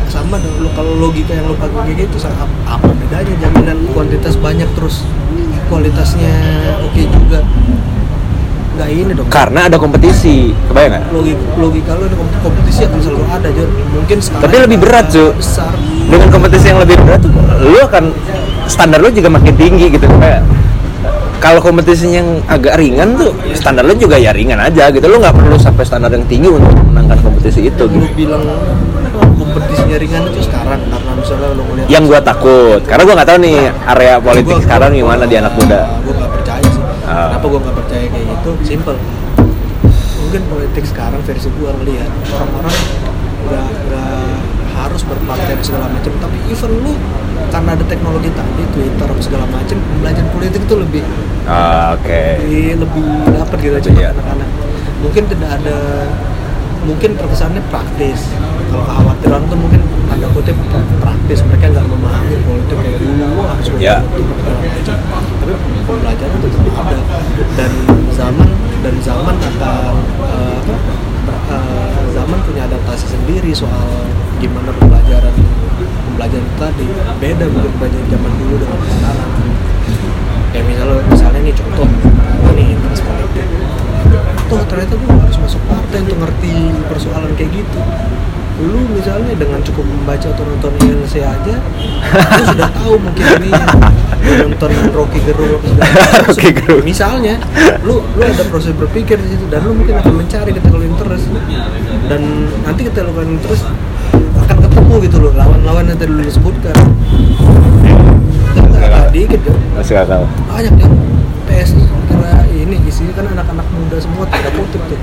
sama dengan lo kalau logika yang lo pakai kayak gitu sa- ap- apa bedanya jaminan kuantitas banyak terus kualitasnya oke juga nggak ini dong Karena ada kompetisi, kebayang nggak? logika logika lo kom- kompetisi akan selalu ada Jon mungkin sekarang Tapi lebih berat, besar Dengan kompetisi yang lebih berat tuh, lu akan standar lu juga makin tinggi gitu. Kayak kalau kompetisinya yang agak ringan tuh standar lu juga ya ringan aja gitu. Lu nggak perlu sampai standar yang tinggi untuk menangkan kompetisi itu lo gitu. bilang kompetisinya ringan itu sekarang karena misalnya lo ngeliat Yang gua takut, karena gua nggak tahu nih area politik Gua- sekarang gimana di anak muda. gue gak percaya sih Ah. kenapa gue gak percaya kayak gitu simple mungkin politik sekarang versi gue ngeliat orang-orang gak harus berpartai segala macam tapi even lu karena ada teknologi tadi Twitter segala macam belajar politik itu lebih Ah, Oke. lebih, lebih dapat gitu aja Iya. anak-anak mungkin tidak ada mungkin terkesannya praktis kalau kekhawatiran tuh mungkin ada kutip praktis mereka nggak memahami politik kayak dulu harus Ya. politik segala macam tapi pembelajaran itu tetap ada dan zaman dan zaman akan apa ber- eh, zaman punya adaptasi sendiri soal gimana pembelajaran pembelajaran itu tadi beda mungkin pembelajaran zaman dulu dengan sekarang kayak misalnya misalnya nih contoh ini interest politik tuh ternyata gue harus masuk partai untuk ngerti persoalan kayak gitu lu misalnya dengan cukup membaca atau nonton ILC aja lu sudah tahu mungkin ini nonton Rocky Gerung apa segala macam. Rocky Gerung. misalnya lu lu ada proses berpikir di situ dan lu mungkin akan mencari ketika lu interest dan nanti ketika lu interest ketemu gitu loh. Lawan-lawan yang tadi lu sebutkan Nggak dikit ya masuk akal banyak ya PS kira ini isinya kan anak-anak muda semua tidak kutip tuh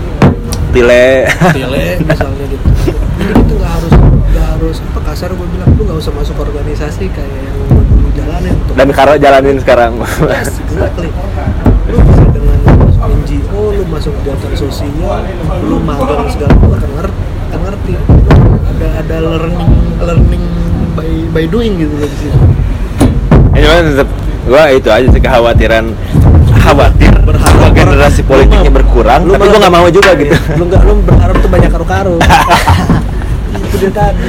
tile tile misalnya gitu. Jadi gitu nggak harus nggak harus apa kasar gue bilang. Lu nggak usah masuk organisasi kayak yang gua dulu jalanin untuk dan karo jalanin sekarang. Yes, exactly. Lu bisa dengan masuk NGO lu masuk kegiatan sosial lu magang segala lu akan ngerti akan ngerti ada ada learning learning by by doing gitu loh di situ ini mah tetap gua itu aja sih kekhawatiran khawatir Berharap bahwa generasi politiknya berkurang lu tapi gua nggak mau juga gitu. Iya, lu nggak lu berharap tuh banyak karo-karo itu dia tadi.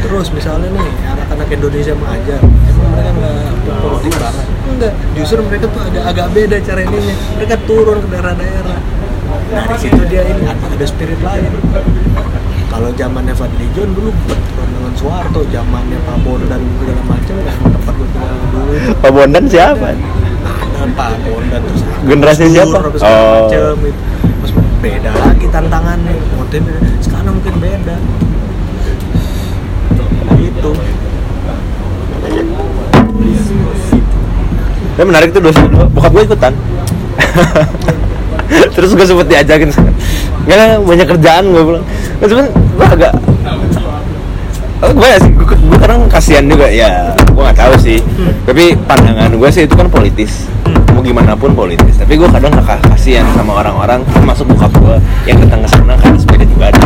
Terus misalnya nih anak-anak Indonesia mengajar emang mereka nggak politik banget. Enggak justru mereka tuh ada agak beda cara ininya. Mereka turun ke daerah-daerah. Nah di situ dia ini ada spirit lain kalau zamannya Fadli John dulu berperan dengan Soeharto zamannya Pak Bondan segala macam kan tempat gue tinggal dulu. Itu Pak Bondan siapa? Ada Pak Bondan terus Generasi siapa? Oh. macem, gitu. terus beda lagi tantangannya. Motifnya sekarang mungkin beda. Gitu tapi menarik tuh dua bokap gue ikutan. Terus gue sempet diajakin nggak, banyak kerjaan gue bilang. Nah, cuman gue agak Oh, gue sih, gue, kadang kasihan juga ya gue nggak tahu sih. Tapi pandangan gue sih itu kan politis. Mau gimana pun politis. Tapi gue kadang nggak kasihan sama orang-orang termasuk bokap gue yang datang ke sana karena sepeda ibadah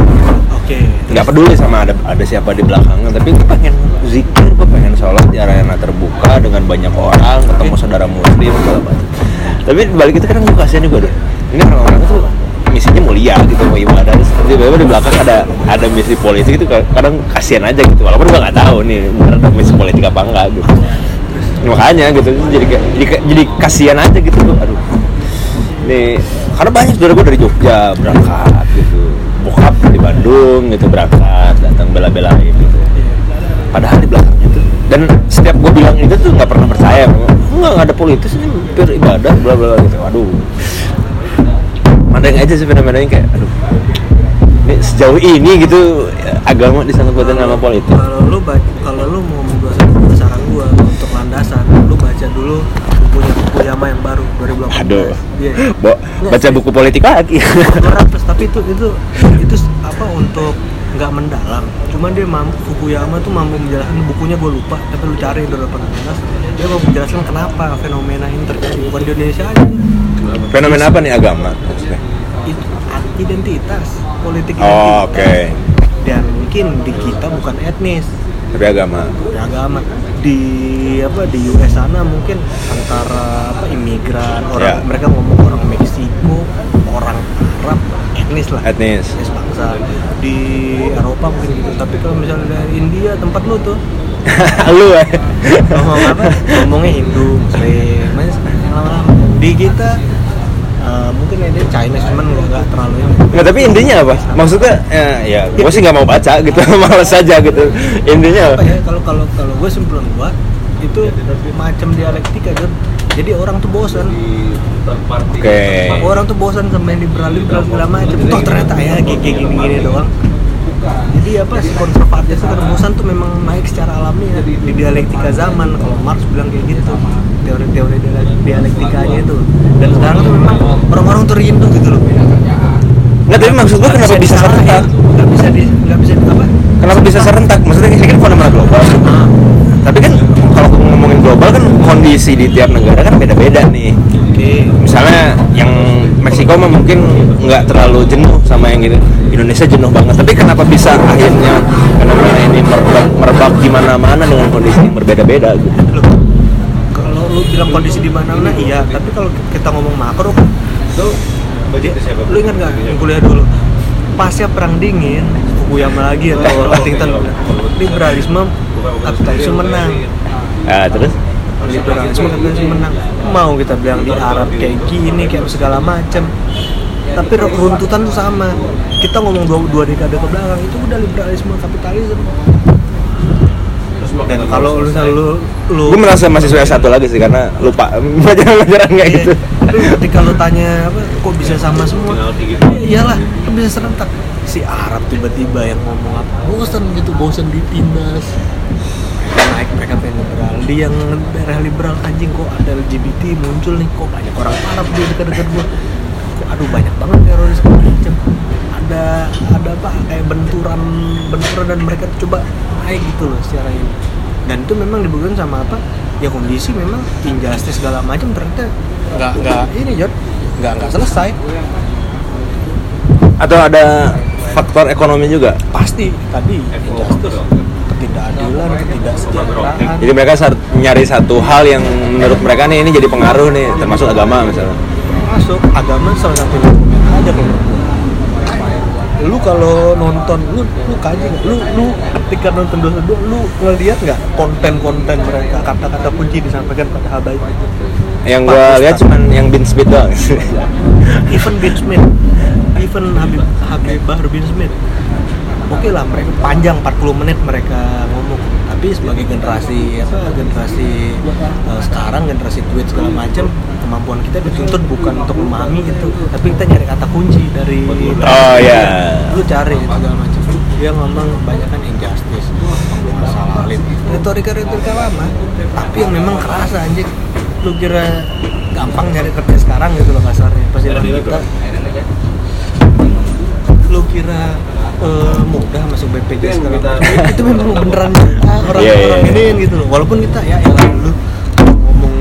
oke. Nggak peduli sama ada ada siapa di belakangnya tapi gue pengen zikir gue pengen sholat di area yang terbuka dengan banyak orang ketemu saudara muslim segala macam. Tapi balik itu kadang gue kasihan juga deh. Ini orang-orang itu misinya mulia gitu mau ibadah terus tiba-tiba di belakang ada ada misi politik itu kadang kasihan aja gitu. Walaupun gue nggak tahu nih bener ada misi politik apa enggak gitu. Makanya gitu jadi jadi jadi kasihan aja gitu. Gue aduh. Nih karena banyak saudara gue dari Jogja berangkat gitu. Bokap di Bandung gitu berangkat datang bela-belain gitu. Padahal di belakangnya tuh dan setiap gue bilang itu tuh nggak pernah percaya. Nggak ada politis ini pure ibadah bla bla gitu. Aduh mandang aja sih fenomena kayak aduh ini sejauh ini gitu agama disangkut pautin sama politik. Kalau lu kalau lu mau mendasar saran gua untuk landasan lu baca dulu bukunya Fukuyama yang baru 2018 aduh Iya. Bo, baca buku politik lagi. 200 tapi itu itu itu apa untuk nggak mendalam. Cuman dia mampu Fukuyama tuh mampu menjelaskan bukunya gue lupa tapi lu cari di 2018 dia mampu menjelaskan kenapa fenomena ini terjadi. Bukan di Indonesia aja fenomena apa nih agama maksudnya? Itu identitas politik oh oke. Dan mungkin di kita bukan etnis. Tapi agama. Beragama di apa di US sana mungkin antara apa imigran orang Ya. mereka ngomong orang Meksiko orang Arab etnis lah. Etnis. Etnis bangsa. Di Eropa mungkin gitu. Tapi kalau misalnya dari India tempat lu tuh? Lu eh. Ngomong apa? Ngomongnya Hindu Muslim lama-lama. Di kita eh, mungkin ada Chinese cuman nggak terlalu ini. Nggak, tapi intinya apa? Maksudnya ya, ya gue sih nggak mau baca gitu, malas aja gitu. Intinya apa ya kalau kalau kalau gue simpulan gua itu macam dialektika kan jadi orang tuh bosan. Oke. orang tuh bosan sama yang liberal liberal segala macam toh ternyata ya kayak kayak gini gini doang. Jadi apa si konservatif itu kan bosan tuh memang naik secara alami ya, di dialektika zaman kalau Marx bilang kayak gitu. Teori-teori dialek- dialektikanya itu. Dan sekarang tuh memang orang-orang tuh rindu gitu loh Nggak, tapi maksud gue kenapa bisa serentak? nggak bisa di nggak bisa apa Kenapa bisa serentak? Maksudnya ini kan fenomena global. Ah, Tapi kan kalau ngomongin global kan kondisi di tiap negara kan beda-beda nih. oke Misalnya yang Meksiko mah mungkin nggak terlalu jenuh sama yang gitu. Indonesia jenuh banget. Tapi kenapa bisa akhirnya fenomena ini merebak, merebak di mana-mana dengan kondisi yang berbeda-beda gitu? Kalau lu bilang kondisi di mana-mana iya tapi kalau kita ngomong makro kan lu lu ingat nggak? Yang kuliah dulu. Pasca perang dingin Fukuyama lagi atau Huntington liberalisme kapitalisme menang. Nah, terus? Liberalisme kapitalisme menang. Mau kita bilang di Arab kayak gini kayak segala macam tapi runtutan tuh sama. Kita ngomong dua, dua dekade ke belakang itu udah liberalisme kapitalisme. Dan kalau lu lu lu gue merasa mahasiswa S1 lagi sih karena lupa pelajaran-pelajaran kayak Iya. gitu Tapi ketika tanya apa kok bisa sama semua? Ya iyalah kan bisa serentak. Si Arab tiba-tiba yang ngomong apa? Bosan gitu bosan ditindas. Mereka naik mereka pengen liberal di yang daerah liberal anjing kok ada LGBT muncul nih? Kok banyak orang Arab di dekat-dekat gua? Kok aduh banyak banget teroris macam ada ada apa kayak benturan benturan dan mereka coba naik gitu loh secara ini. Dan itu memang dibuktikan sama apa ya kondisi memang injustice segala macam ternyata nggak nggak. Ini Jod nggak nggak. Selesai. Atau ada faktor ekonomi juga? Pasti. Tadi injustice. Ketidakadilan ketidaksejahteraan. Jadi mereka nyari satu hal yang menurut mereka nih ini jadi pengaruh nih termasuk agama misalnya. Masuk agama salah satu aja kalau. Lu kalau nonton lu lu kaji nggak? lu lu ketika nonton dosa dua lu ngeliat nggak konten-konten mereka kata-kata kunci disampaikan pada habaib? Yang gua lihat cuman yang bin speed doang. Even bin Smith. Even Habib Habib Bahar bin Smith. Oke lah mereka panjang 40 menit mereka tapi sebagai generasi apa generasi eh, sekarang generasi tweet segala macam kemampuan kita dituntut bukan untuk memahami gitu tapi kita nyari kata kunci dari Oh, iya. lu cari itu segala macam dia ngomong banyak kan injustice masalah lain retorika retorika lama tapi yang memang kerasa anjing. Lu kira gampang nyari kerja sekarang gitu loh kasarnya. Pasti kita lu kira eh, mudah masuk BPJS segala macam. Itu memang beneran kita orang-orang Iya, iya, iya. ini gitu loh. Walaupun kita ya elah lu ngomong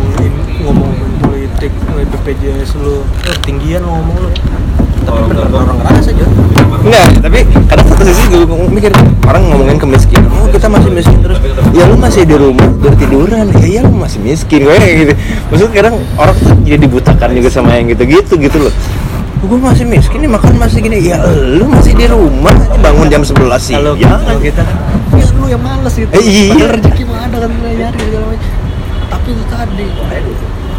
ngomong politik BPJS lu eh, tinggian lu ngomong lu. Tapi beneran orang ngerasa aja. Enggak, tapi kadang satu sisi gue mikir orang ngomongin kemiskinan, oh kita masih miskin terus, ya lu masih di rumah bertiduran, ya iya lu masih miskin, gue kayak gitu. Maksudnya kadang orang tuh jadi dibutakan juga sama yang gitu-gitu gitu loh. Gue masih miskin nih makan masih gini, ya lu masih di rumah bangun jam 11 sih. kalau ya kalau kita kan ya lu yang males gitu Eh, iya. padahal rezeki mah ada kan nyari segala macam tapi itu tadi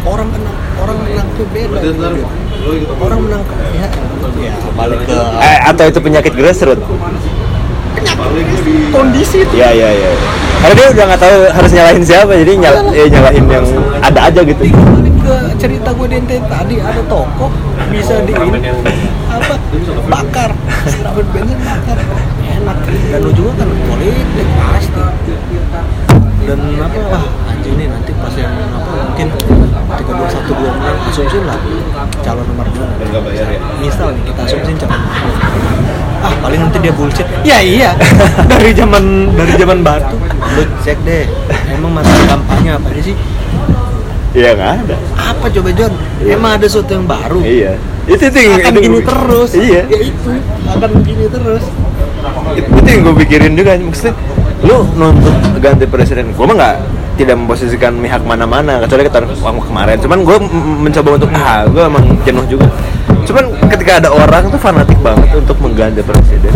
orang kena orang menang tuh beda gitu. orang menang ya ya balik ke Eh, atau itu penyakit grassroots? kondisi tuh Ya ya ya. Karena dia udah nggak tahu harus nyalahin siapa, jadi nyal ya, nyalahin yang ada aja gitu. balik ke cerita gue di NTT tadi ada toko bisa di apa? Bakar. Siramin bensin bakar. Enak. Dan ujungnya kan politik pasti. Dan apa wah anjing nih nanti pas yang apa mungkin ketika dua satu dua menang asumsi lah calon nomor dua. Misal nih kita asumsi calon nomor dua. ah paling nanti dia bullshit. Ya iya. Dari zaman dari zaman batu. Lu cek deh. Emang masalah kampanye apa aja sih Iya nggak ada. apa coba John? Emang ada sesuatu yang baru? Iya. Itu itu yang akan itu gini gua- terus. Iya. ya itu akan gini terus. Itu, itu yang gue pikirin juga maksudnya lu nuntut ganti presiden gue mah nggak tidak memposisikan pihak mana-mana kecuali kita waktu kemarin. Cuman gue mencoba untuk ah gue emang jenuh juga. Cuman ketika ada orang tuh fanatik banget untuk mengganti presiden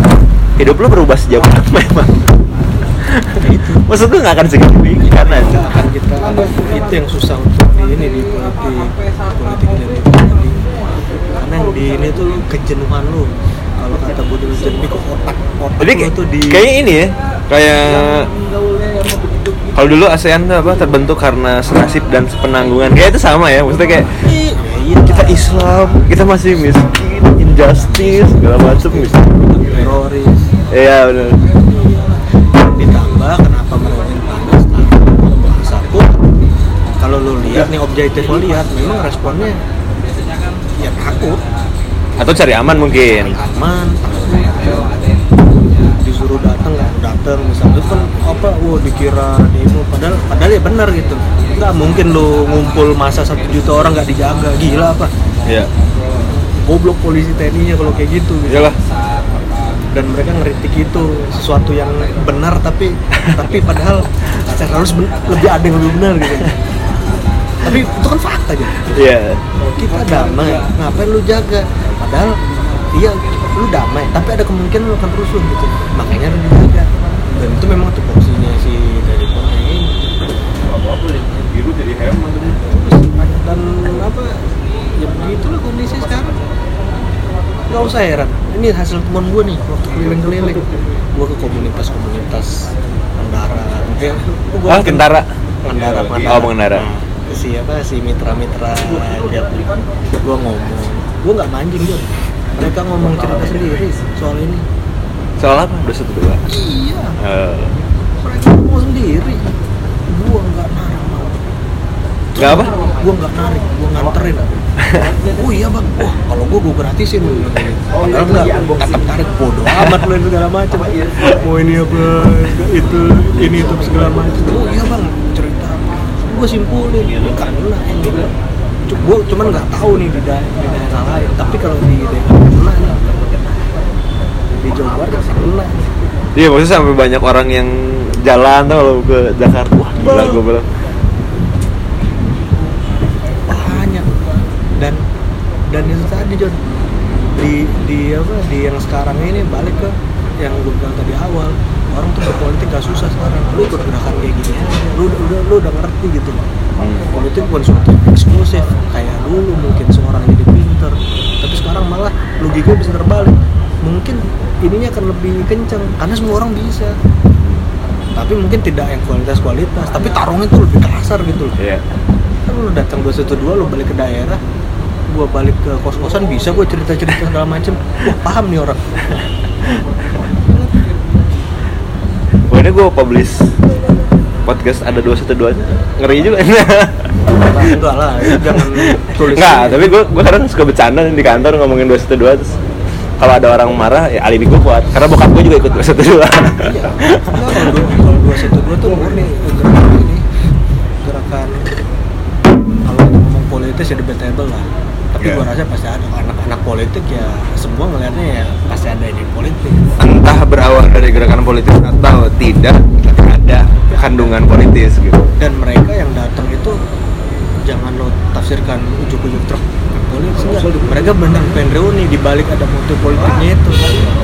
hidup lu berubah sejauh mana memang. Maksud gue nggak akan signifikan aja kita itu yang susah untuk ini di politik politik tadi karena yang di ini tuh kejenuhan lu. Kalau kata Budi Lujanmi kok otak otak jadi lu tuh di kayaknya ini ya kayak kalau dulu ASEAN apa terbentuk karena senasib dan sepenanggungan kayak itu sama ya maksudnya kayak Iya, iya, kita Islam kita masih miskin injustice segala macam gitu teroris. Iya benar ditambah kenapa mereka panas? Kalau lu lihat nih objektif lu lihat memang responnya ya takut. Atau cari aman mungkin? Aman disuruh datang nggak datang misalnya itu kan apa wah dikira demo padahal padahal ya benar gitu. Nggak mungkin lu ngumpul masa satu juta orang nggak dijaga gila apa? Iya. Goblok polisi TNI nya kalau kayak gitu gitu. iyalah. Dan mereka ngeritik itu sesuatu yang benar tapi tapi padahal secara harus lebih ada yang lebih benar gitu tapi itu kan fakta gitu iya. Kita damai. Ngapain lu jaga? Padahal dia lu damai. Tapi ada kemungkinan lu akan rusuh gitu. Makanya harus dijaga. Dan itu memang tuh porsinya si dari ini. Biru jadi hemat dan apa ya begitulah kondisi sekarang. Nggak usah heran. Ini hasil temuan gue nih waktu keliling-keliling. Gue ke komunitas-komunitas pengendara kayak gua Ah, bikin- kentara. pengendara Oh, pengendara. Nah, si apa si mitra-mitra dia gue ngomong gue nggak mancing Jon mereka ngomong cerita sendiri soal ini. Soal apa? Dua satu dua. iya. Eh, mereka ngomong sendiri. Gue nggak narik Nggak apa? gue nggak narik gue nganterin. Oh iya bang. Wah kalau gue gue gratisin padahal enggak tetap tarik bodoh amat lu segala macam mau ini apa? Itu ini itu segala macam oh iya bang. Cerita gue simpulin karena ini gue cuman nggak tahu nih di daerah di daerah lain. Tapi kalau di daerah kena nih di Jawa Barat kena. Iya maksudnya sampai banyak orang yang jalan tuh kalau ke Jakarta. Wah gila gue bilang. banyak. Dan dan itu tadi John di di apa di yang sekarang ini balik ke yang gue bilang tadi awal orang tuh berpolitik gak susah sekarang. Lu ikut gerakan kayak gini aja. Lu udah udah lu udah ngerti gitu politik bukan yang eksklusif. Kayak dulu mungkin seorang jadi pinter. Tapi sekarang malah logika bisa terbalik. Mungkin ininya akan lebih kencang karena semua orang bisa. Tapi mungkin tidak yang kualitas kualitas tapi tarungnya tuh lebih kasar gitu loh. Iya. kan lu datang 212 lu balik ke daerah. Gua balik ke kos-kosan bisa gua cerita-cerita segala macem. Wah paham nih orang Ini gue publish podcast ada dua satu dua ngeri juga. enggak lah jangan tulis Enggak, tapi gue gue kadang suka bercanda di kantor ngomongin dua satu dua terus kalau ada orang marah ya alibi gue kuat karena bokap gue juga ikut dua satu dua. iya kalau dua- satu dua tuh murni gerakan ini gerakan kalau ngomong politis ya debatable lah tapi Iya. gua rasa pasti ada anak-anak politik ya semua ngelihatnya ya pasti ada ini politik. Entah berawal dari gerakan politis atau tidak, ada kandungan politis gitu. dan mereka yang datang itu jangan lo tafsirkan ujuk-ujuk truk politik. Mereka benar pengen reuni di balik ada motif politiknya itu.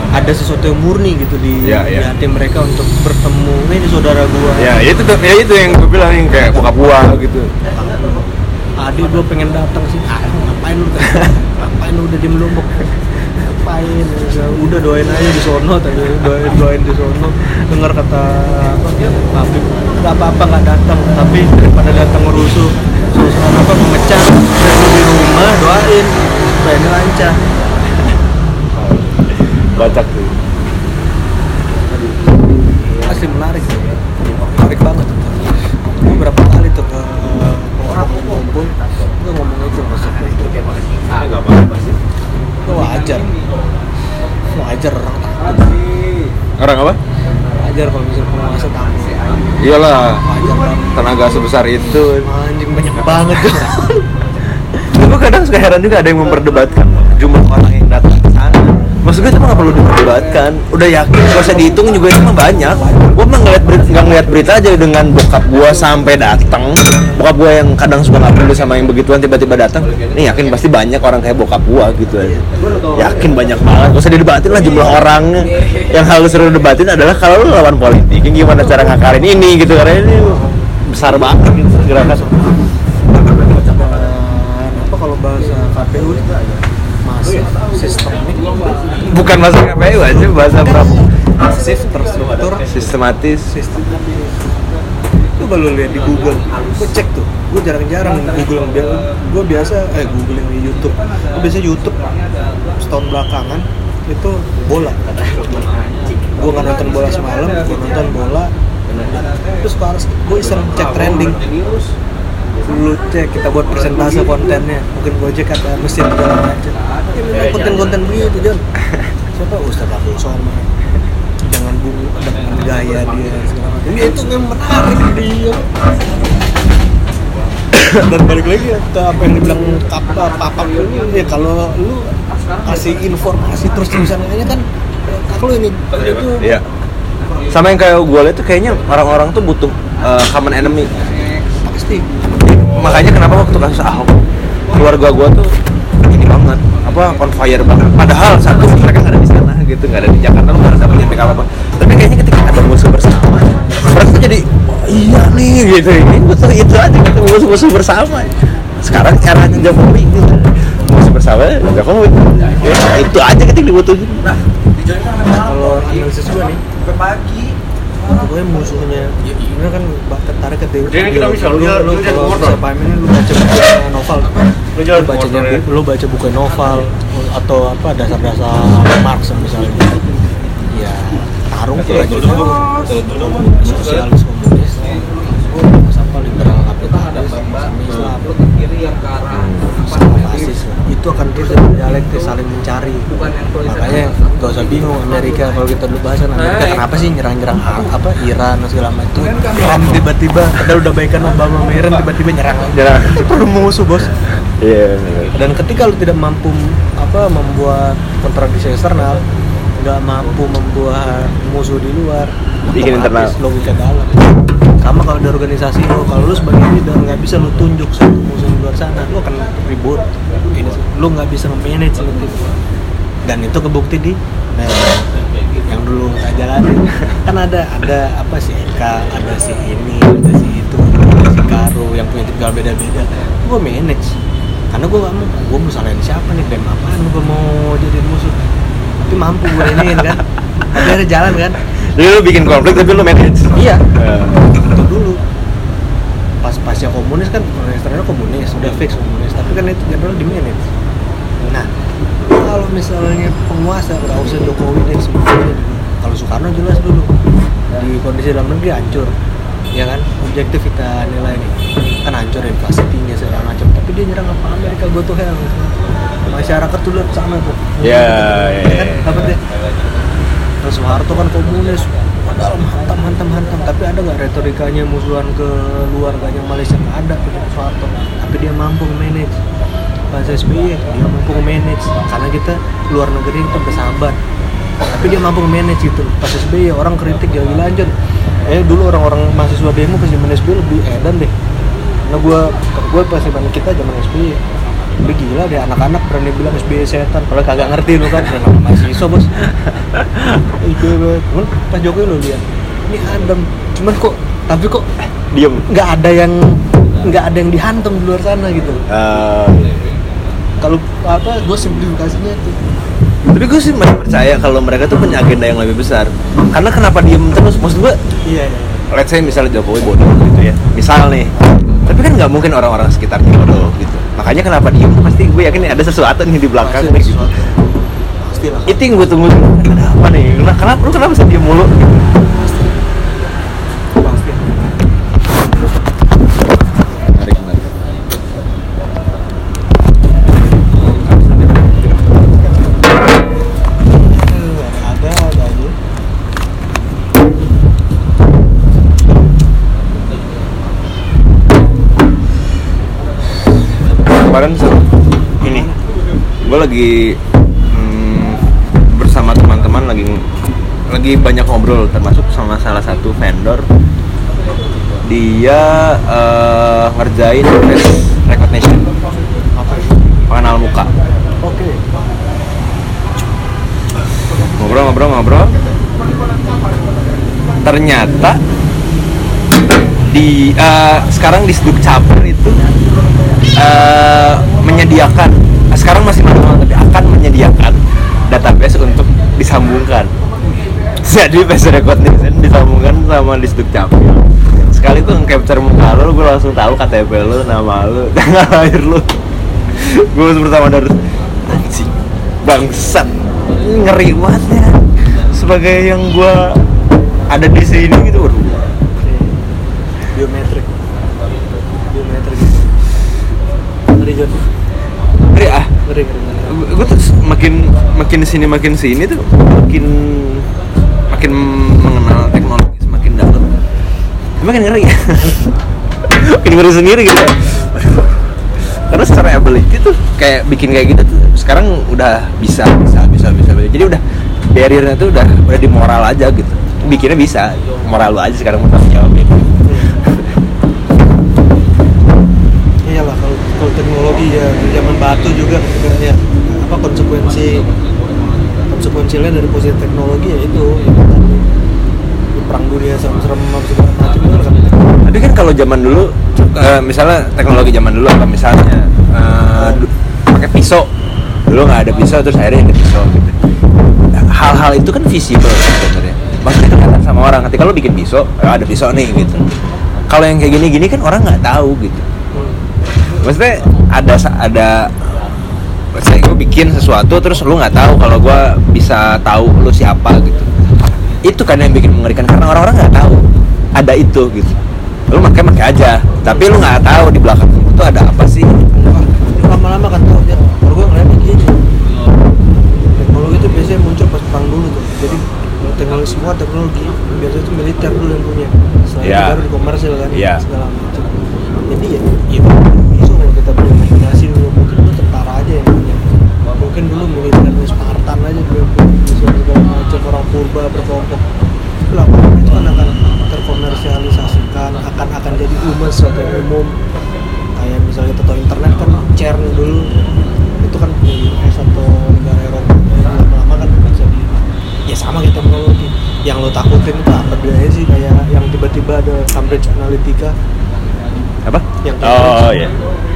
Ada sesuatu yang murni gitu di, Ya, di ya. hati mereka untuk bertemu. Ini saudara gua. Ya itu tuh, ya itu yang gue bilang yang kayak bokap gua gitu. adik gua pengen datang sih. Ah, ngapain lu ngapain lu udah di Lombok? Ngapain? Ya udah doain aja di sono tadi doain doain di sono. Dengar kata apa Habib. Nggak apa-apa nggak datang. Tapi daripada datang merusuh suasana apa? Memecah dan lu di rumah doain. Supaya ini lancar. Kocak tuh. asli menarik tuh menarik Orang apa? wajar kalau misalnya penguasa takut Iyalah, wajar banget tenaga sebesar itu. anjing banyak banget Gue kadang suka heran juga ada yang memperdebatkan jumlah orang yang. Gue itu mah nggak perlu diperdebatkan. Udah yakin gak usah dihitung juga itu mah banyak. Gue mah ngeliat berita, nggak ngeliat berita aja dengan bokap gue sampai datang. Bokap gue yang kadang suka nggak peduli sama yang begituan tiba-tiba datang. Ini yakin pasti banyak orang kayak bokap gue gitu aja. Yakin banyak banget. Gak usah didebatin lah jumlah orangnya. Yang harus seru debatin adalah kalau lu lawan politik, gimana cara ngakarin ini gitu karena ini besar banget gitu gerakan. apa kalau bahasa KPU bukan masuk KPU aja bahasa berapa masif terstruktur. Sistematis. Sistem itu baru lihat di Google gue cek tuh gue jarang-jarang Google gue biasa eh googling di YouTube. Gue biasa YouTube setahun belakangan itu bola. Gue nggak nonton bola semalam gue nonton bola. Terus harus gue iseng cek trending lu cek kita buat presentase kontennya. Mungkin Gojek ada mesin segala macam ya, konten-konten begitu John siapa? Ustadz Abdul Somad. Dengan bunga dengan gaya dia segala macam. Ya itu yang menarik dia. Dan balik lagi ya ke apa yang dibilang apa papap ini ya kalau lu kasih informasi terus terusan aja kan kalau ini itu Iya. Sama yang kayak gue lihat tuh kayaknya orang-orang tuh butuh uh, common enemy. pasti Makanya kenapa waktu kasus Ahok keluarga gue tuh ini banget apa on fire banget. Padahal satu mereka nggak ada di sana gitu nggak ada di Jakarta lu nggak ada dapet apa apa. Tapi kayaknya ketika ada musuh bersama mereka jadi oh, iya nih gitu. Ini betul itu aja gitu. Musuh-musuh bersama. Sekarang eranya Jokowi gitu. Musuh bersama Jokowi. Ya, itu aja ketika dibutuhin. Kalau analisis gue nih pokoknya musuhnya ya, ini kan tertarik ke teori Jadi kita bisa, lu lu, kalau bisa ini lu baca buku novel Lu jalan lu bacanya motor, ya. lu baca buku novel atau apa dasar-dasar Marx misalnya ya tarung tuh aja sosialis komunis apa liberal kapitalis Islam sama fasis itu akan terus dialektis saling mencari. Makanya gak usah bingung Amerika kalau kita dulu bahas kan Amerika kenapa sih nyerang-nyerang apa Iran dan segala macam itu? Iran tiba-tiba padahal udah baikan Obama sama Iran tiba-tiba nyerang. Nyerang. itu perlu musuh bos. Iya dan ketika lu tidak mampu apa membuat kontradiksi eksternal nggak mampu membuat musuh di luar Bikin internal. logika dalam. Sama kalau di organisasi lo kalau lu sebagai leader nggak bisa lu tunjuk satu musuh di luar sana lu akan ribut. Ini lu nggak bisa manage lu dan itu kebukti di nah, yang dulu kita jalanin. Kan ada ada apa sih Eka ada si ini ada si itu ada si Karo yang punya tipikal beda-beda. Gue manage. Karena gue gak mau gue mau salahin siapa nih klaim apaan gue mau jadi musuh. Tapi mampu gue ini kan tapi ada jalan kan? Jadi lu bikin konflik tapi lu manage. Iya. Eh, itu dulu. Pas pasca komunis kan restorannya komunis udah fix komunis. Tapi kan itu general di manage. Nah kalau misalnya penguasa nggak usah Jokowi dan semuanya kalau Soekarno jelas dulu di kondisi dalam negeri hancur ya kan? Objektif kita nilai nih kan hancur inflasi tinggi segala macam. Tapi dia nyerang apa? Amerika go to hell. Masyarakat tuh lihat sana tuh Ya, ya, kan dapat deh Terus Soeharto kan komunis. Padahal hantam hantam hantam tapi ada nggak retorikanya musuhan ke luar Malaysia? Nggak ada tuh Soeharto tapi dia mampu manage pas SBY dia mampu manage karena kita luar negeri kita bersahabat tapi dia mampu manage itu pas SBY orang kritik jadi lanjut. Eh dulu orang-orang mahasiswa demo pas zaman SBY lebih edan deh. Karena gue gue pas zaman kita zaman SBY Udah gila deh anak-anak berani bilang SBY setan kalau kagak ngerti lu kan. Nama mahasiswa bos. Banget Cuman pas Jokowi lu lihat ini adem. Cuman kok tapi kok diem. nggak ada yang nggak ada yang dihantam di luar sana gitu Eh, kalau apa gue simplifikasinya itu. Tapi gue sih masih percaya kalau mereka tuh punya agenda yang lebih besar. Karena kenapa diem terus? Maksud gue iya iya. let's say misalnya Jokowi bodoh gitu ya. Misal nih tapi kan nggak mungkin orang-orang sekitarnya bodoh gitu makanya kenapa diem pasti gue yakin ada sesuatu nih di belakang pasti nih gitu. pasti lah. Itu yang gue tunggu ada apa nih? Kenapa- kenapa lu kenapa sih diem mulu? pasti menarik menarik ada ada aja kemarin se- ini gue lagi hmm, bersama teman-teman lagi lagi banyak ngobrol termasuk sama salah satu vendor. Dia eh, ngerjain face recognition pengenal muka. Oke. Ngobrol-ngobrol-ngobrol ternyata di eh, sekarang di Sduk Caper itu eh, menyediakan sekarang masih manual akan menyediakan database untuk disambungkan. Jadi face recognition disambungkan sama di Sduk Capil. Sekali tuh capture muka lo gue langsung tahu KTP lo nama lo tanggal lahir lo gue pertama dari anjing bangsat ngeri banget ya. Sebagai yang gue ada di sini gitu waduh. Biometrik. Biometrik. Ngeri John. Ngeri ah. Ngeri ngeri gue tuh makin makin sini makin sini tuh makin makin mengenal teknologi semakin dalam makin ngeri. Makin ngeri sendiri gitu. Karena secara ability tuh kayak bikin kayak gitu tuh sekarang udah bisa bisa bisa bisa, bisa. jadi udah barriernya tuh udah udah di moral aja gitu. Bikinnya bisa. Moral lu aja sekarang mau tanggung jawab gitu. iyalah kalau teknologi ya zaman batu juga ya apa konsekuensi konsekuensinya dari posisi teknologi ya itu ya tadi di perang dunia serem-serem segala macam itu kan. Tapi kan kalau zaman dulu, eh, misalnya teknologi zaman dulu apa misalnya du- pakai pisau, dulu nggak ada pisau terus akhirnya ada pisau gitu. Hal-hal itu kan visible sebenarnya. Maksudnya kelihatan sama orang. Ketika lo bikin pisau, "Oh, ada pisau nih gitu. Kalau yang kayak gini-gini kan orang nggak tahu gitu. Maksudnya ada ada saya gue bikin sesuatu terus lu nggak tahu kalau gue bisa tahu lu siapa gitu. Itu kan yang bikin mengerikan karena orang-orang nggak tahu ada itu gitu. Lu makai makai aja tapi lu nggak tahu di belakang itu ada apa sih Wah, lama-lama kan tau ya kalau gue ngeliatnya gini teknologi itu biasanya muncul pas perang dulu tuh. Jadi teknologi semua teknologi biasanya itu militer dulu yang punya. Selain Iya. itu baru di komersil kan Iya. segala macam. Jadi ya itu itu purba berkelompok. Lama-lama itu kan akan terkomersialisasikan akan akan jadi umum yang umum. Kayak misalnya kita tahu internet kan CERN dulu. Itu kan di US atau negara Eropa lama-lama kan bisa di ya sama kayak teknologi. Yang lo takutin itu apa bedanya sih? Kayak yang tiba-tiba ada Cambridge Analytica. Apa? Yang oh Cambridge. ya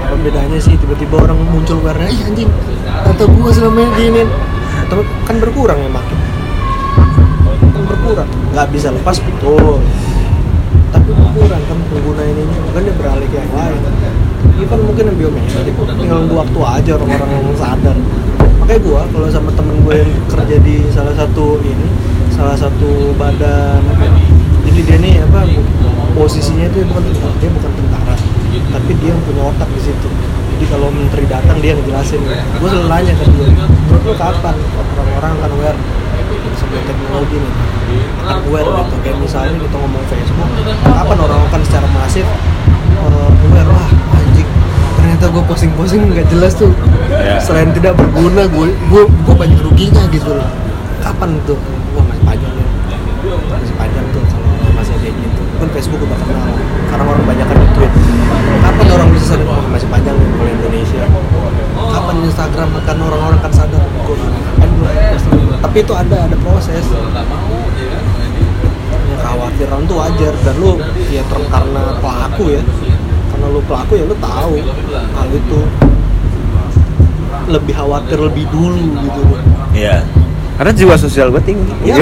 apa bedanya sih? Tiba-tiba orang muncul karena ih anjing atau gua selama ini kan berkurang ya makin berkurang. Nggak bisa lepas betul. Tapi berkurang kan pengguna ini. Kan dia beralih ke yang lain. Even mungkin yang biometrik tinggal nunggu waktu aja orang-orang yang sadar. Makanya gua kalau sama temen gue yang kerja di salah satu ini salah satu badan jadi dia nih apa posisinya itu bukan tentara dia bukan tentara. Tapi dia yang punya otak di situ. Jadi kalau menteri datang dia ngejelasin gue selalu nanya ke dia menurut lu kapan orang-orang akan aware sama teknologi nih. Aware gitu. Kayak misalnya kita ngomong Facebook kapan orang akan secara masif uh, aware wah anjing ternyata gue posting-posting nggak jelas tuh. Ya. selain tidak berguna gue gue gue banyak ruginya gitu loh. Kapan tuh? Wah masih panjang ya. Masih panjang tuh kalau masih kayak gitu. Kan Facebook udah kenal karena orang banyak kan tweet kapan orang bisa sadar wah masih panjang nih kalau Indonesia. Kapan Instagram akan orang-orang akan sadar kan tapi itu ada ada proses. Ya kekhawatiran tuh wajar. Dan lu ya ter- karena pelaku ya. Karena lu pelaku ya lu tahu hal itu. Lebih khawatir lebih dulu gitu. Iya. Karena jiwa sosial gue tinggi. Ya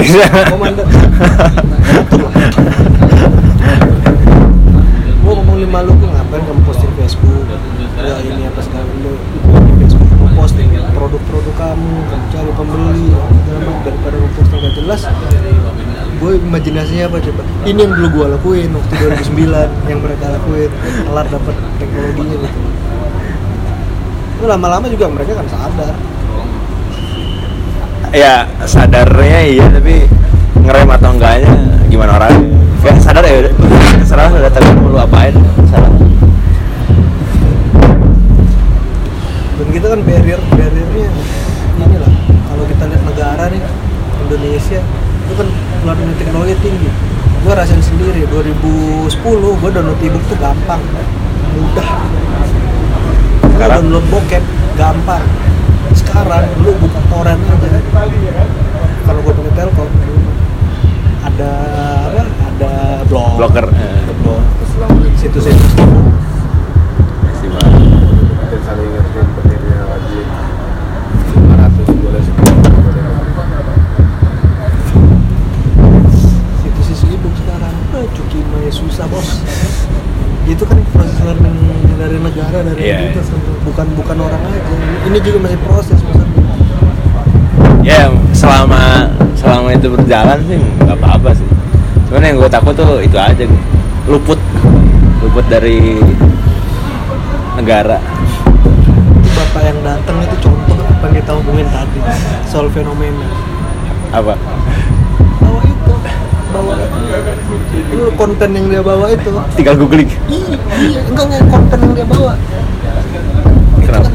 komandan Lu gua ngapain kamu posting Facebook? Ya ini apa segala lu di Facebook kamu posting produk-produk kamu cari pembeli daripada lu posting gak jelas gue imajinasinya apa coba? Ini yang dulu gue lakuin waktu 2009 yang mereka lakuin. Kelar dapat teknologinya gitu. Lu lama-lama juga mereka kan sadar. Ya sadarnya iya tapi ngerem atau enggaknya gimana orangnya ya sadar ya terserah udah tapi mau lu apain? Salah. Dan kita kan barrier barriernya inilah. Kalau kita lihat negara nih Indonesia itu kan pengeluaran teknologi tinggi. Gue rasain sendiri 2010 gue download ebook tuh gampang. Mudah. Lu Sekarang? download bokep gampang. Sekarang lu buka torrent aja. Kalau gue pakai telkom ada apa? ada blog Blogger. blog terus situs-situs dan saling ngertiin petirnya lagi. 500 boleh 10 boleh situs-situs ebook sekarang. Eh, cuki mah susah bos. Itu kan proses learning dari negara dari kita semua. bukan bukan orang aja. Ini juga masih proses maksudnya ya selama selama itu berjalan sih nggak apa-apa sih cuman yang gue takut tuh itu aja luput. Luput dari negara. Bapak yang datang itu contoh apa yang kita hubungin tadi? Soal fenomena. Apa? Bawa itu. Bawa itu. Konten yang dia bawa itu. Tinggal googling. Iya iya enggak enggak konten yang dia bawa. Itu Kenapa? kan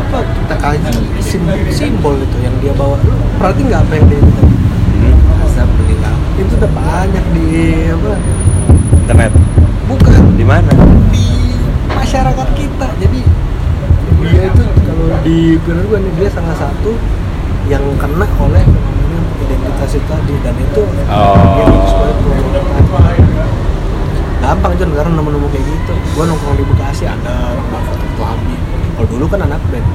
apa? Kita kaji simbol, simbol itu yang dia bawa. Berarti nggak apa yang dia itu asap meninggal itu udah banyak di apa? Internet? Bukan. Di mana? Di masyarakat kita. Jadi dia itu kalau di menurut gue nih dia salah satu yang kena oleh identitas itu tadi. Dan itu Oh. dia promosi gampang aja karena nemu-nemu kayak gitu. Gue nongkrong di Bekasi ada foto foto Habib kalau dulu kan anak band.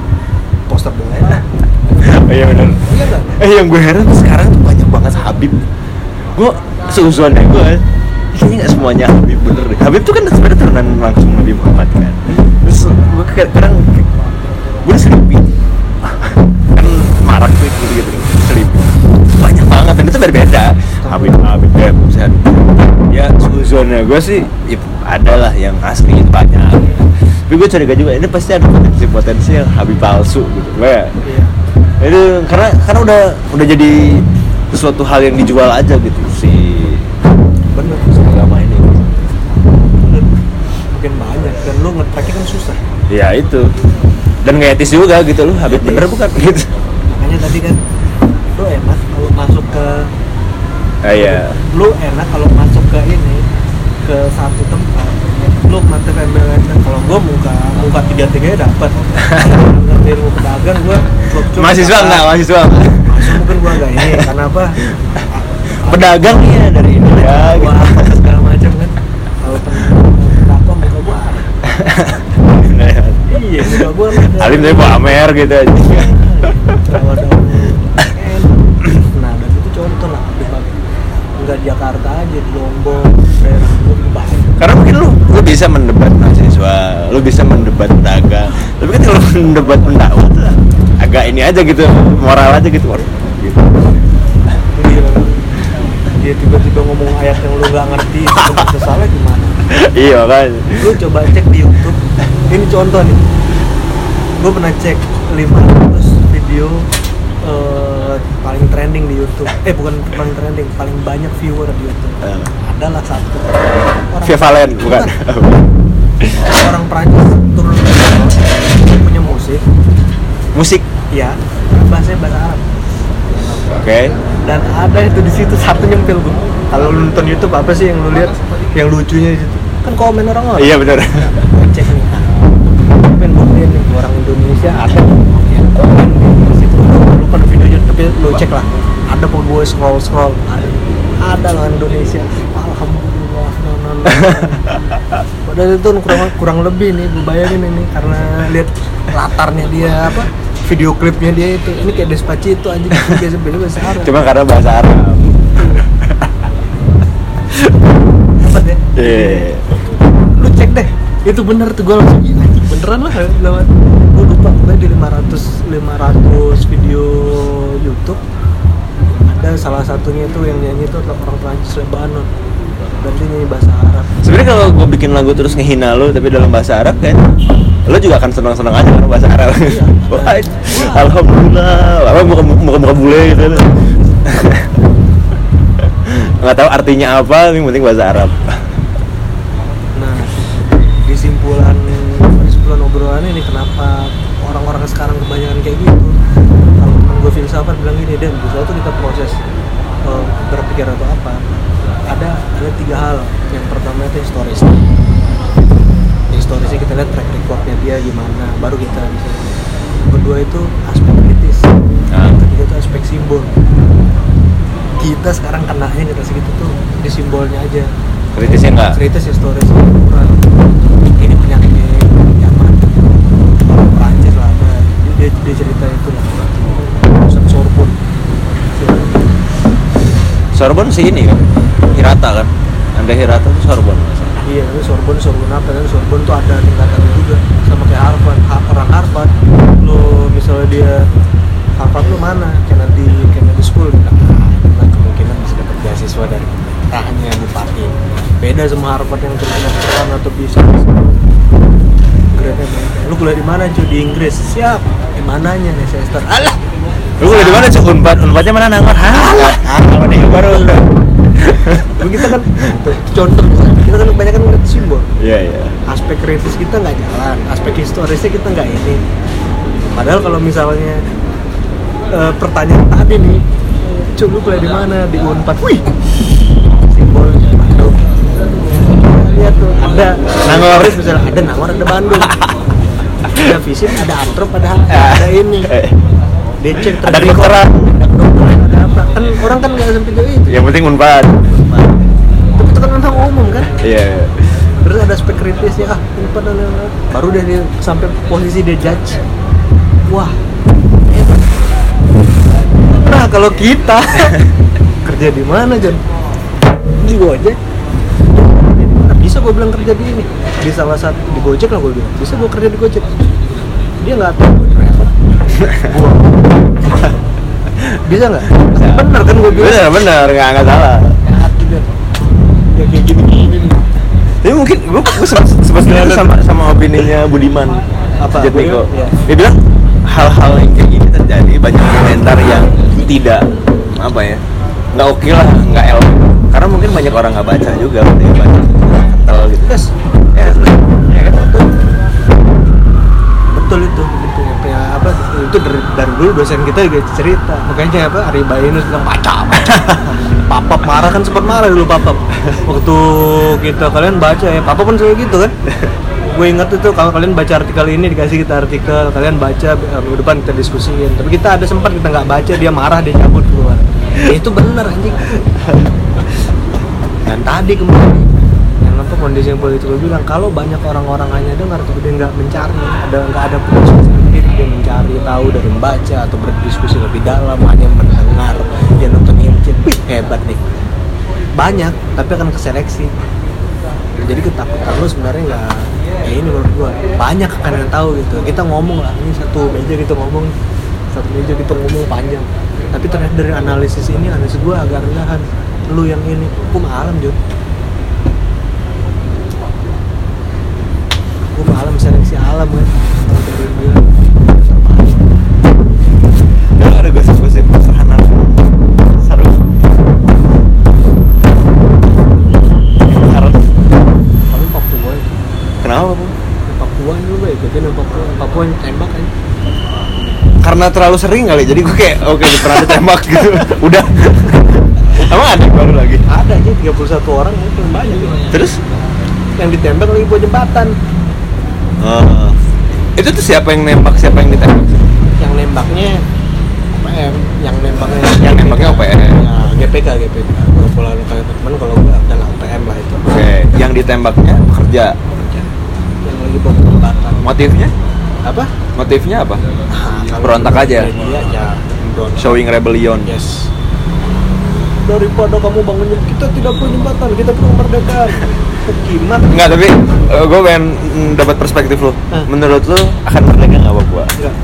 Poster bola iya benar iya kan eh yang gue heran sekarang tuh banyak banget Habib gue seuzonnya gue kayaknya nggak semuanya Habib bener deh. Habib tuh kan sebenarnya turunan langsung Nabi Muhammad kan. Terus gue kayak kadang gue udah sleepy kan marak tuh gitu gitu. Sleepy banyak banget dan itu berbeda. Habib Habib ya buset ya seuzonnya gue sih ya, ada lah yang asli itu banyak. Tapi gue curiga juga ini pasti ada potensi potensi yang Habib palsu gitu. Gue ya. Iya. Itu karena karena udah udah jadi sesuatu hal yang dijual aja gitu dan lu nge-tracknya kan susah. Ya itu. Dan nggak etis juga gitu loh Habib. Bener bukan? Gitu. Makanya tadi kan lu enak kalau masuk ke ah, iya. Lu enak kalau masuk ke ini ke satu tempat. Lu mati embel-embel kalau gua muka muka tiga tiganya dapat ngerti ilmu pedagang cuma mahasiswa enggak mahasiswa mahasiswa mungkin gua enggak ini karena apa? Pedagang ya dari ini ya gitu. apa segala macam kan kalau kenapa muka gua iya muka ada- Alim tapi bawa Amer gitu aja. Nah dan itu contoh lah nggak Jakarta aja di Lombok daerah karena mungkin lu lu bisa mendebat mahasiswa lu bisa mendebat pedagang tapi kan kalau mendebat pendakwah tuh agak ini aja gitu moral aja gitu. Gitu. Dia dia tiba-tiba ngomong ayat yang lu nggak ngerti itu salah gimana? Iya kan lu coba cek di YouTube ini contoh nih. Gue pernah cek 500 video eh, paling trending di YouTube. Eh bukan paling trending paling banyak viewer di YouTube. Eh. adalah satu. Orang Via Valen bukan. orang Prancis turun ke punya musik. Musik? Ya bahasanya bahasa Arab. Oke. Dan ada itu di situ satu nyempil gue kalau lu nonton YouTube apa sih yang lu lihat yang lucunya di situ? Kan komen orang orang iya benar. Cek nih ah, pengen buktiin nih orang Indonesia ada yang komen di situ. Lu lupa videonya tapi lu cek lah. Ada pun gue scroll scroll. Ada ada lah Indonesia. Alhamdulillah no, no, no. padahal itu kurang kurang lebih nih gue bayangin ini karena lihat latarnya dia apa video klipnya dia itu. Ini kayak Despacito anjing. Biasa biasa bahasa Arab. Cuma karena bahasa Arab. Apa deh iya. Lu cek deh. Itu bener tuh gue langsung "Ih, anjing beneran lah lewat gue lupa gue di 500 500 video YouTube ada salah satunya itu yang nyanyi itu adalah orang Prancis Lebanon. Dan dia nyanyi bahasa Arab. Sebenarnya kalau gue bikin lagu terus ngehina lu tapi dalam bahasa Arab kan lu juga akan senang-senang aja karena bahasa Arab. Wah, alhamdulillah. Apa muka muka muka bule gitu nggak tahu artinya apa yang penting bahasa Arab obrolan ini? Kenapa orang-orang sekarang kebanyakan kayak gitu? Kalau temen gue filsafat bilang gini dan di suatu kita proses eh, berpikir atau apa ada ada tiga hal. Yang pertama itu historis. Historisnya kita lihat track recordnya dia gimana baru kita bisa kedua itu aspek kritis Ah. yang ketiga itu aspek simbol. Kita sekarang kenanya kita segitu tuh di simbolnya aja. Kritisnya enggak kritis historis kurang ini penyakit zaman Prancis lah apa dia, cerita itu lah. Pusat Sorbonne. Sorbonne sih ini kan Hirata kan? Anda Hirata tuh Sorbonne iya tapi Sorbonne Sorbonne apa? Kan Sorbonne tuh ada tingkatannya juga. Sama kayak Harvard Ha- orang Harvard lo misalnya dia Harvard lu mana? Kennedy Kennedy School nah, nah, kemungkinan bisa dapat beasiswa dari rahnya bupati. Beda sama Harvard yang terus kedokteran atau bisa. Grade lu kuliah di mana cuy? Di Inggris. Siap mananya Leicester alah. Lu kuliah di mana cok unpad unpadnya mana nangor? Hah? Kalau nih? Baru Lu. Kita kan contoh kita kan kebanyakan ngeliat simbol. Iya iya. Aspek kritis kita nggak jalan aspek historisnya kita nggak ini. Padahal kalau misalnya eh, pertanyaan tadi nih coba lu kuliah di mana? Di Unpad wih! Simbol aduh lihat tuh ada Nangor. Misalnya ada. Nangor ada Bandung ada visit ada antrop ada ada ini. Cek Ada kedokteran. ada kedokteran ada apa? Kan orang kan nggak sampai itu. Yang penting unpad tapi itu kan memang umum kan? Iya. Terus ada aspek kritisnya ah ini pada baru dia, dia sampai posisi dia judge. Wah hebat. nah kalau kita kerja di mana Jon di Gojek. Bisa gue bilang kerja di ini di salah satu di Gojek lah gue bilang. Bisa gue kerja di Gojek. Dia nggak tahu gue driver bisa nggak? Bener kan gue bilang? Bener bener. Nggak nggak salah. Ya kayak gini gini. Tapi mungkin gue gue sempat sempat sama sama opininya Budiman Apa? Sujatmiko Iya. dia bilang hal-hal yang kayak gini terjadi banyak komentar yang tidak apa ya nggak oke lah nggak el karena mungkin banyak orang nggak baca juga baca kental gitu. Yes. Itu dari, dari dulu dosen kita juga cerita. Makanya apa Ari Bainus bilang baca baca. Papap marah kan sempat marah dulu papap. Waktu kita kalian baca ya papap pun selalu gitu kan. Gue ingat itu kalau kalian baca artikel ini dikasih kita artikel kalian baca eh, minggu depan kita diskusiin. Tapi kita ada sempat kita nggak baca dia marah dia cabut keluar. Ya, itu bener anjing. Dan tadi kembali yang apa kondisi yang politik gue bilang kalau banyak orang-orang hanya dengar tapi dia nggak mencari ada nggak ada proses dia mencari tahu dari membaca atau berdiskusi lebih dalam hanya mendengar. Dia nonton wih hebat nih. Banyak tapi akan keseleksi. Jadi ketakutan lu sebenarnya nggak ya ini menurut gua. Banyak akan yang tahu gitu. Kita ngomong lah ini satu meja kita ngomong satu meja kita ngomong panjang. Tapi ternyata dari analisis ini analisis gua agak rendahan. Lu yang ini hukum alam Jun. Hukum alam seleksi alam kan Kalau dari yang bilang terbaik. Dulu ada gosip-gosip pertahanan seru. Harus tapi Papua itu kenapa bu? Papua dulu gue ikutin yang Papua. Papua yang tembak kan karena terlalu sering kali jadi gue kayak oke pernah ditembak gitu. Udah. Emang ada baru lagi? Ada aja 31 orang itu banyak. Ya. terus? Yang ditembak lagi buat jembatan. Oh. itu tuh siapa yang nembak siapa yang ditembak? Yang nembaknya OPM yang nembaknya. Yang nembaknya OPM. ya GPK GPK kalau pola kayak teman kalau gue adalah OPM lah itu. Oke yang ditembaknya pekerja? Yang lagi jembatan motifnya? Apa? Motifnya apa? Nah, Berontak aja. media ya berontak. showing rebellion. Yes. Daripada kamu bangun jem- kita tidak perlu jembatan kita perlu kemerdekaan gimana? Enggak, tapi gue pengen mm, dapat perspektif lo. Menurut lo akan merdeka nggak Papua? enggak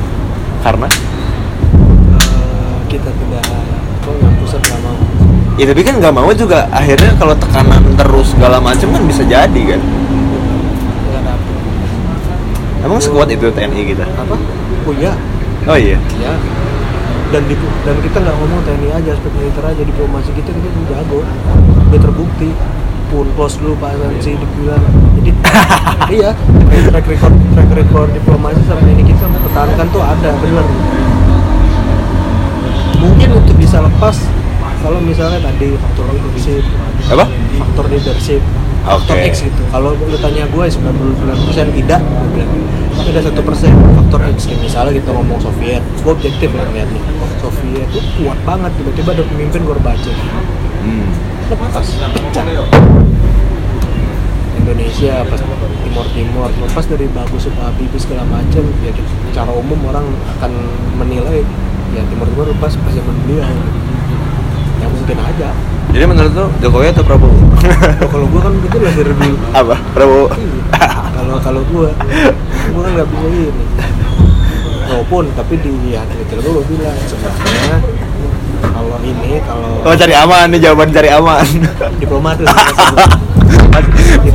Karena? Ya tapi kan nggak mau juga. Akhirnya kalau tekanan terus segala macam kan bisa jadi kan. Emang sekuat itu TNI kita? apa? Oh iya. Oh iya. ya dan di, dan kita nggak ngomong TNI aja aspek militer aja diplomasi kita kita tuh jago. Udah terbukti. Pun close dulu Pak Sansi dibilang jadi iya track record track record diplomasi sama ini kita mempertahankan tuh ada bener. Mungkin untuk bisa lepas kalau misalnya tadi faktor leadership Apa? faktor leadership faktor Oke. X gitu kalau lu tanya gue 99% tidak gue bilang tapi ada satu persen faktor X kayak misalnya kita ngomong Soviet gue objektif lah ngeliat nih Soviet tuh kuat banget tiba-tiba ada pemimpin Gorbachev Hmm. lepas pecah Indonesia pas Timur Timur lepas dari bagus Habibie segala macam ya secara umum orang akan menilai ya Timur Timur lepas pas zaman beliau ya mungkin aja Jadi menurut lo Jokowi atau Prabowo? Oh, kalau gua kan betul lah dari dulu Apa? Prabowo. Iya. kalau kalau gua gua kan nggak bisa ini walaupun tapi di ya Twitter gua, gua bilang sebenarnya kalau ini kalau Oh cari aman nih jawaban cari aman. diplomatis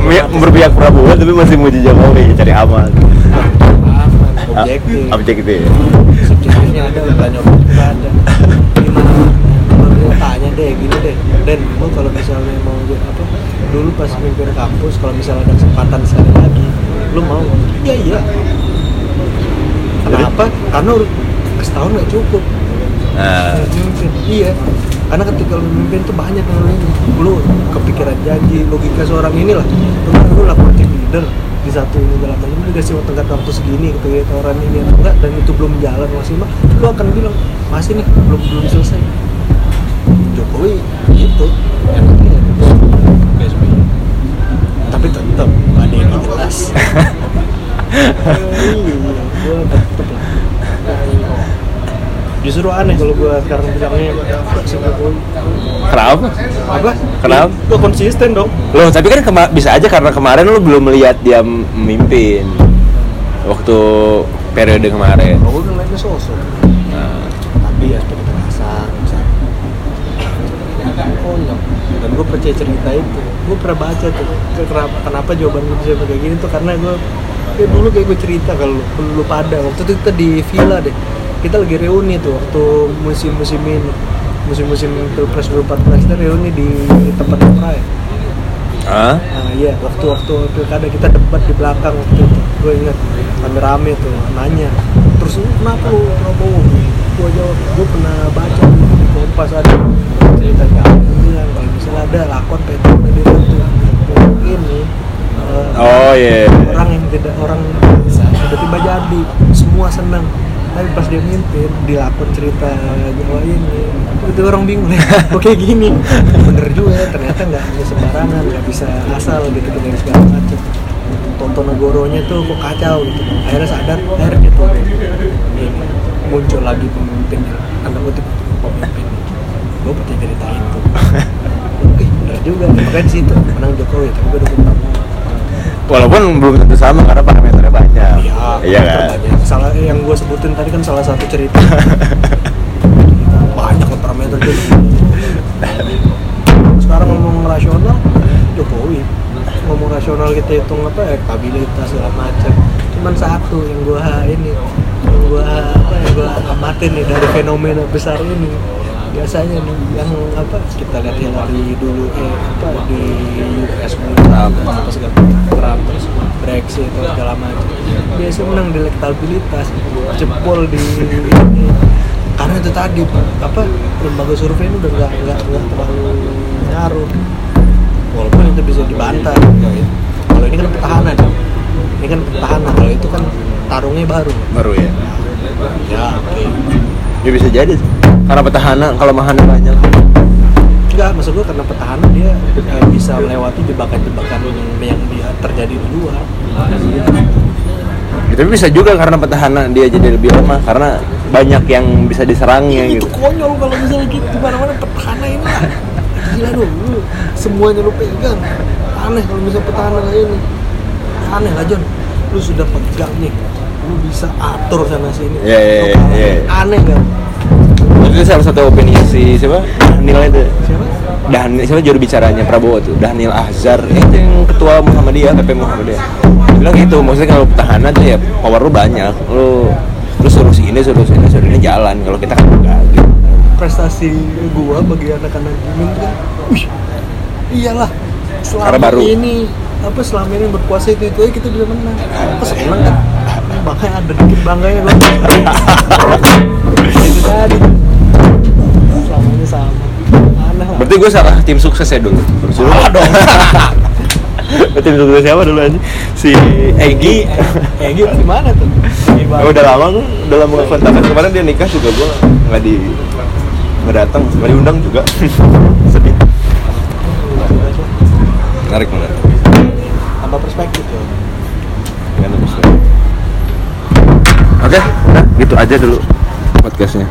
Masih berpihak Prabowo tapi masih muji Jokowi cari aman. aman Ah, objektif Objektif. subjektifnya ada nggak ada deh gini deh. Dan lu kalau misalnya mau jadi apa dulu pas mimpin kampus kalau misalnya ada kesempatan sekali lagi lu mau? Iya iya. Kenapa? Karena udah setahun nggak cukup. Mungkin iya. Karena ketika lu memimpin tuh banyak yang lu ini. Lu kepikiran janji logika seorang inilah. Kemarin lu lakukan tim leader di satu ini dalam macam lu dikasih tenggat waktu segini gitu ya orang ini atau enggak dan itu belum jalan maksimal lu akan bilang masih nih belum belum selesai Jokowi gitu. Enaknya tapi tetap ada yang jelas. Justru aneh kalau gua sekarang bilangnya "Kok si Jokowi Kenapa? apa? Kenapa? gua konsisten dong. Loh, tapi kan kema- bisa aja karena kemarin lu belum melihat dia memimpin waktu periode kemarin. kalau gua kan lainnya sosok Nah, tapi ya seperti kekerasan misalnya konyol dan gue percaya cerita itu. Gue pernah baca tuh ke- kenapa, kenapa jawaban gue bisa kayak gini tuh karena gue ya dulu kayak gue cerita kalau lu, lu pada. Waktu itu kita di villa deh. Kita lagi reuni tuh waktu musim-musim ini. Musim-musim pilpres 2014 kita reuni di tempat Prai ah? Nah iya, waktu-waktu pilkada kita debat di belakang waktu itu. Gue ingat, rame-rame tuh, nanya. Terus kenapa lu Prabowo? Gue jawab, gue pernah baca di Kompas ada cerita kamu bilang kalau misalnya ada lakon PT udah dibantu nih eh, Oh iya. orang yang tidak orang tiba-tiba jadi semua senang. Tapi pas dia mimpin dilakon cerita Jawa ini itu orang bingung ya kayak gini? Bener juga ternyata nggak hanya sembarangan nggak bisa asal gitu dari segala macam. Tonton negoronya tuh kok kacau gitu. Akhirnya sadar akhirnya ini muncul lagi pemimpin tanda kutip pemimpin. Gue percaya cerita itu Oke, bener juga makanya situ menang Jokowi tapi gue dukung Prabowo Walaupun belum tentu sama karena parameternya banyak. Iya, Iya kan? banyak. Salah yang gue sebutin tadi kan salah satu cerita. banyak parameter jadi. Sekarang ngomong rasional, Jokowi. Ngomong rasional kita hitung apa elektabilitas segala macam. Cuman satu yang gue ini, yang gue apa yang gue amatin nih dari fenomena besar ini biasanya nih yang apa kita lihat Hillary dulu eh apa di US Trump. apa segala Trump terus Brexit atau segala macam. Biasa menang di elektabilitas jebol di ini. Karena itu tadi apa lembaga survei ini udah nggak nggak nggak terlalu ngaruh walaupun itu bisa dibantah kalau ini kan petahana nih. ini kan petahana kalau itu kan tarungnya baru. Baru ya. ya oke. Ya bisa jadi. Karena petahana kalau mahana banyak. Enggak, maksud gue karena petahana dia eh, bisa melewati jebakan-jebakan yang, yang dia terjadi di luar. Ya, tapi bisa juga karena petahana dia jadi lebih lemah karena banyak yang bisa diserangnya itu gitu. konyol kalau misalnya gitu di mana-mana petahana ini lah. Gila dong, lu semuanya lu pegang. Aneh kalau misalnya petahana kayak ini. Aneh lah John, lu sudah pegang nih. Lu bisa atur sana sini. Lu kalah. iya, iya. Aneh kan? Itu salah satu opini si siapa? Daniel itu. Siapa? Daniel siapa juru bicaranya Prabowo tuh? Daniel Ahzar. Eh, itu yang ketua Muhammadiyah, PP Muhammadiyah. Dia bilang gitu, maksudnya kalau petahana tuh ya power lu banyak. Lu lu suruh sini, suruh sini, suruh ini jalan. Kalau kita kan enggak gitu. Prestasi gua bagi anak-anak gaming kan, wih, iyalah. Selama Karena baru. ini apa selama ini berkuasa itu itu aja kita bisa menang. Apa seneng kan? Makanya ada dikit bangganya gua. itu tadi. Sama. Aneh lah. Berarti gue salah tim sukses ya dulu. Salah dong. tim sukses siapa dulu aja? Si Egi. Eh gitu gimana tuh? Ya, udah lama tuh, udah lama nggak kontak. Kemarin dia nikah juga gue nggak di nggak datang, nggak diundang juga. Sedih. Menarik menarik. Tambah perspektif ya. Terus. Oke, nah gitu aja dulu podcastnya.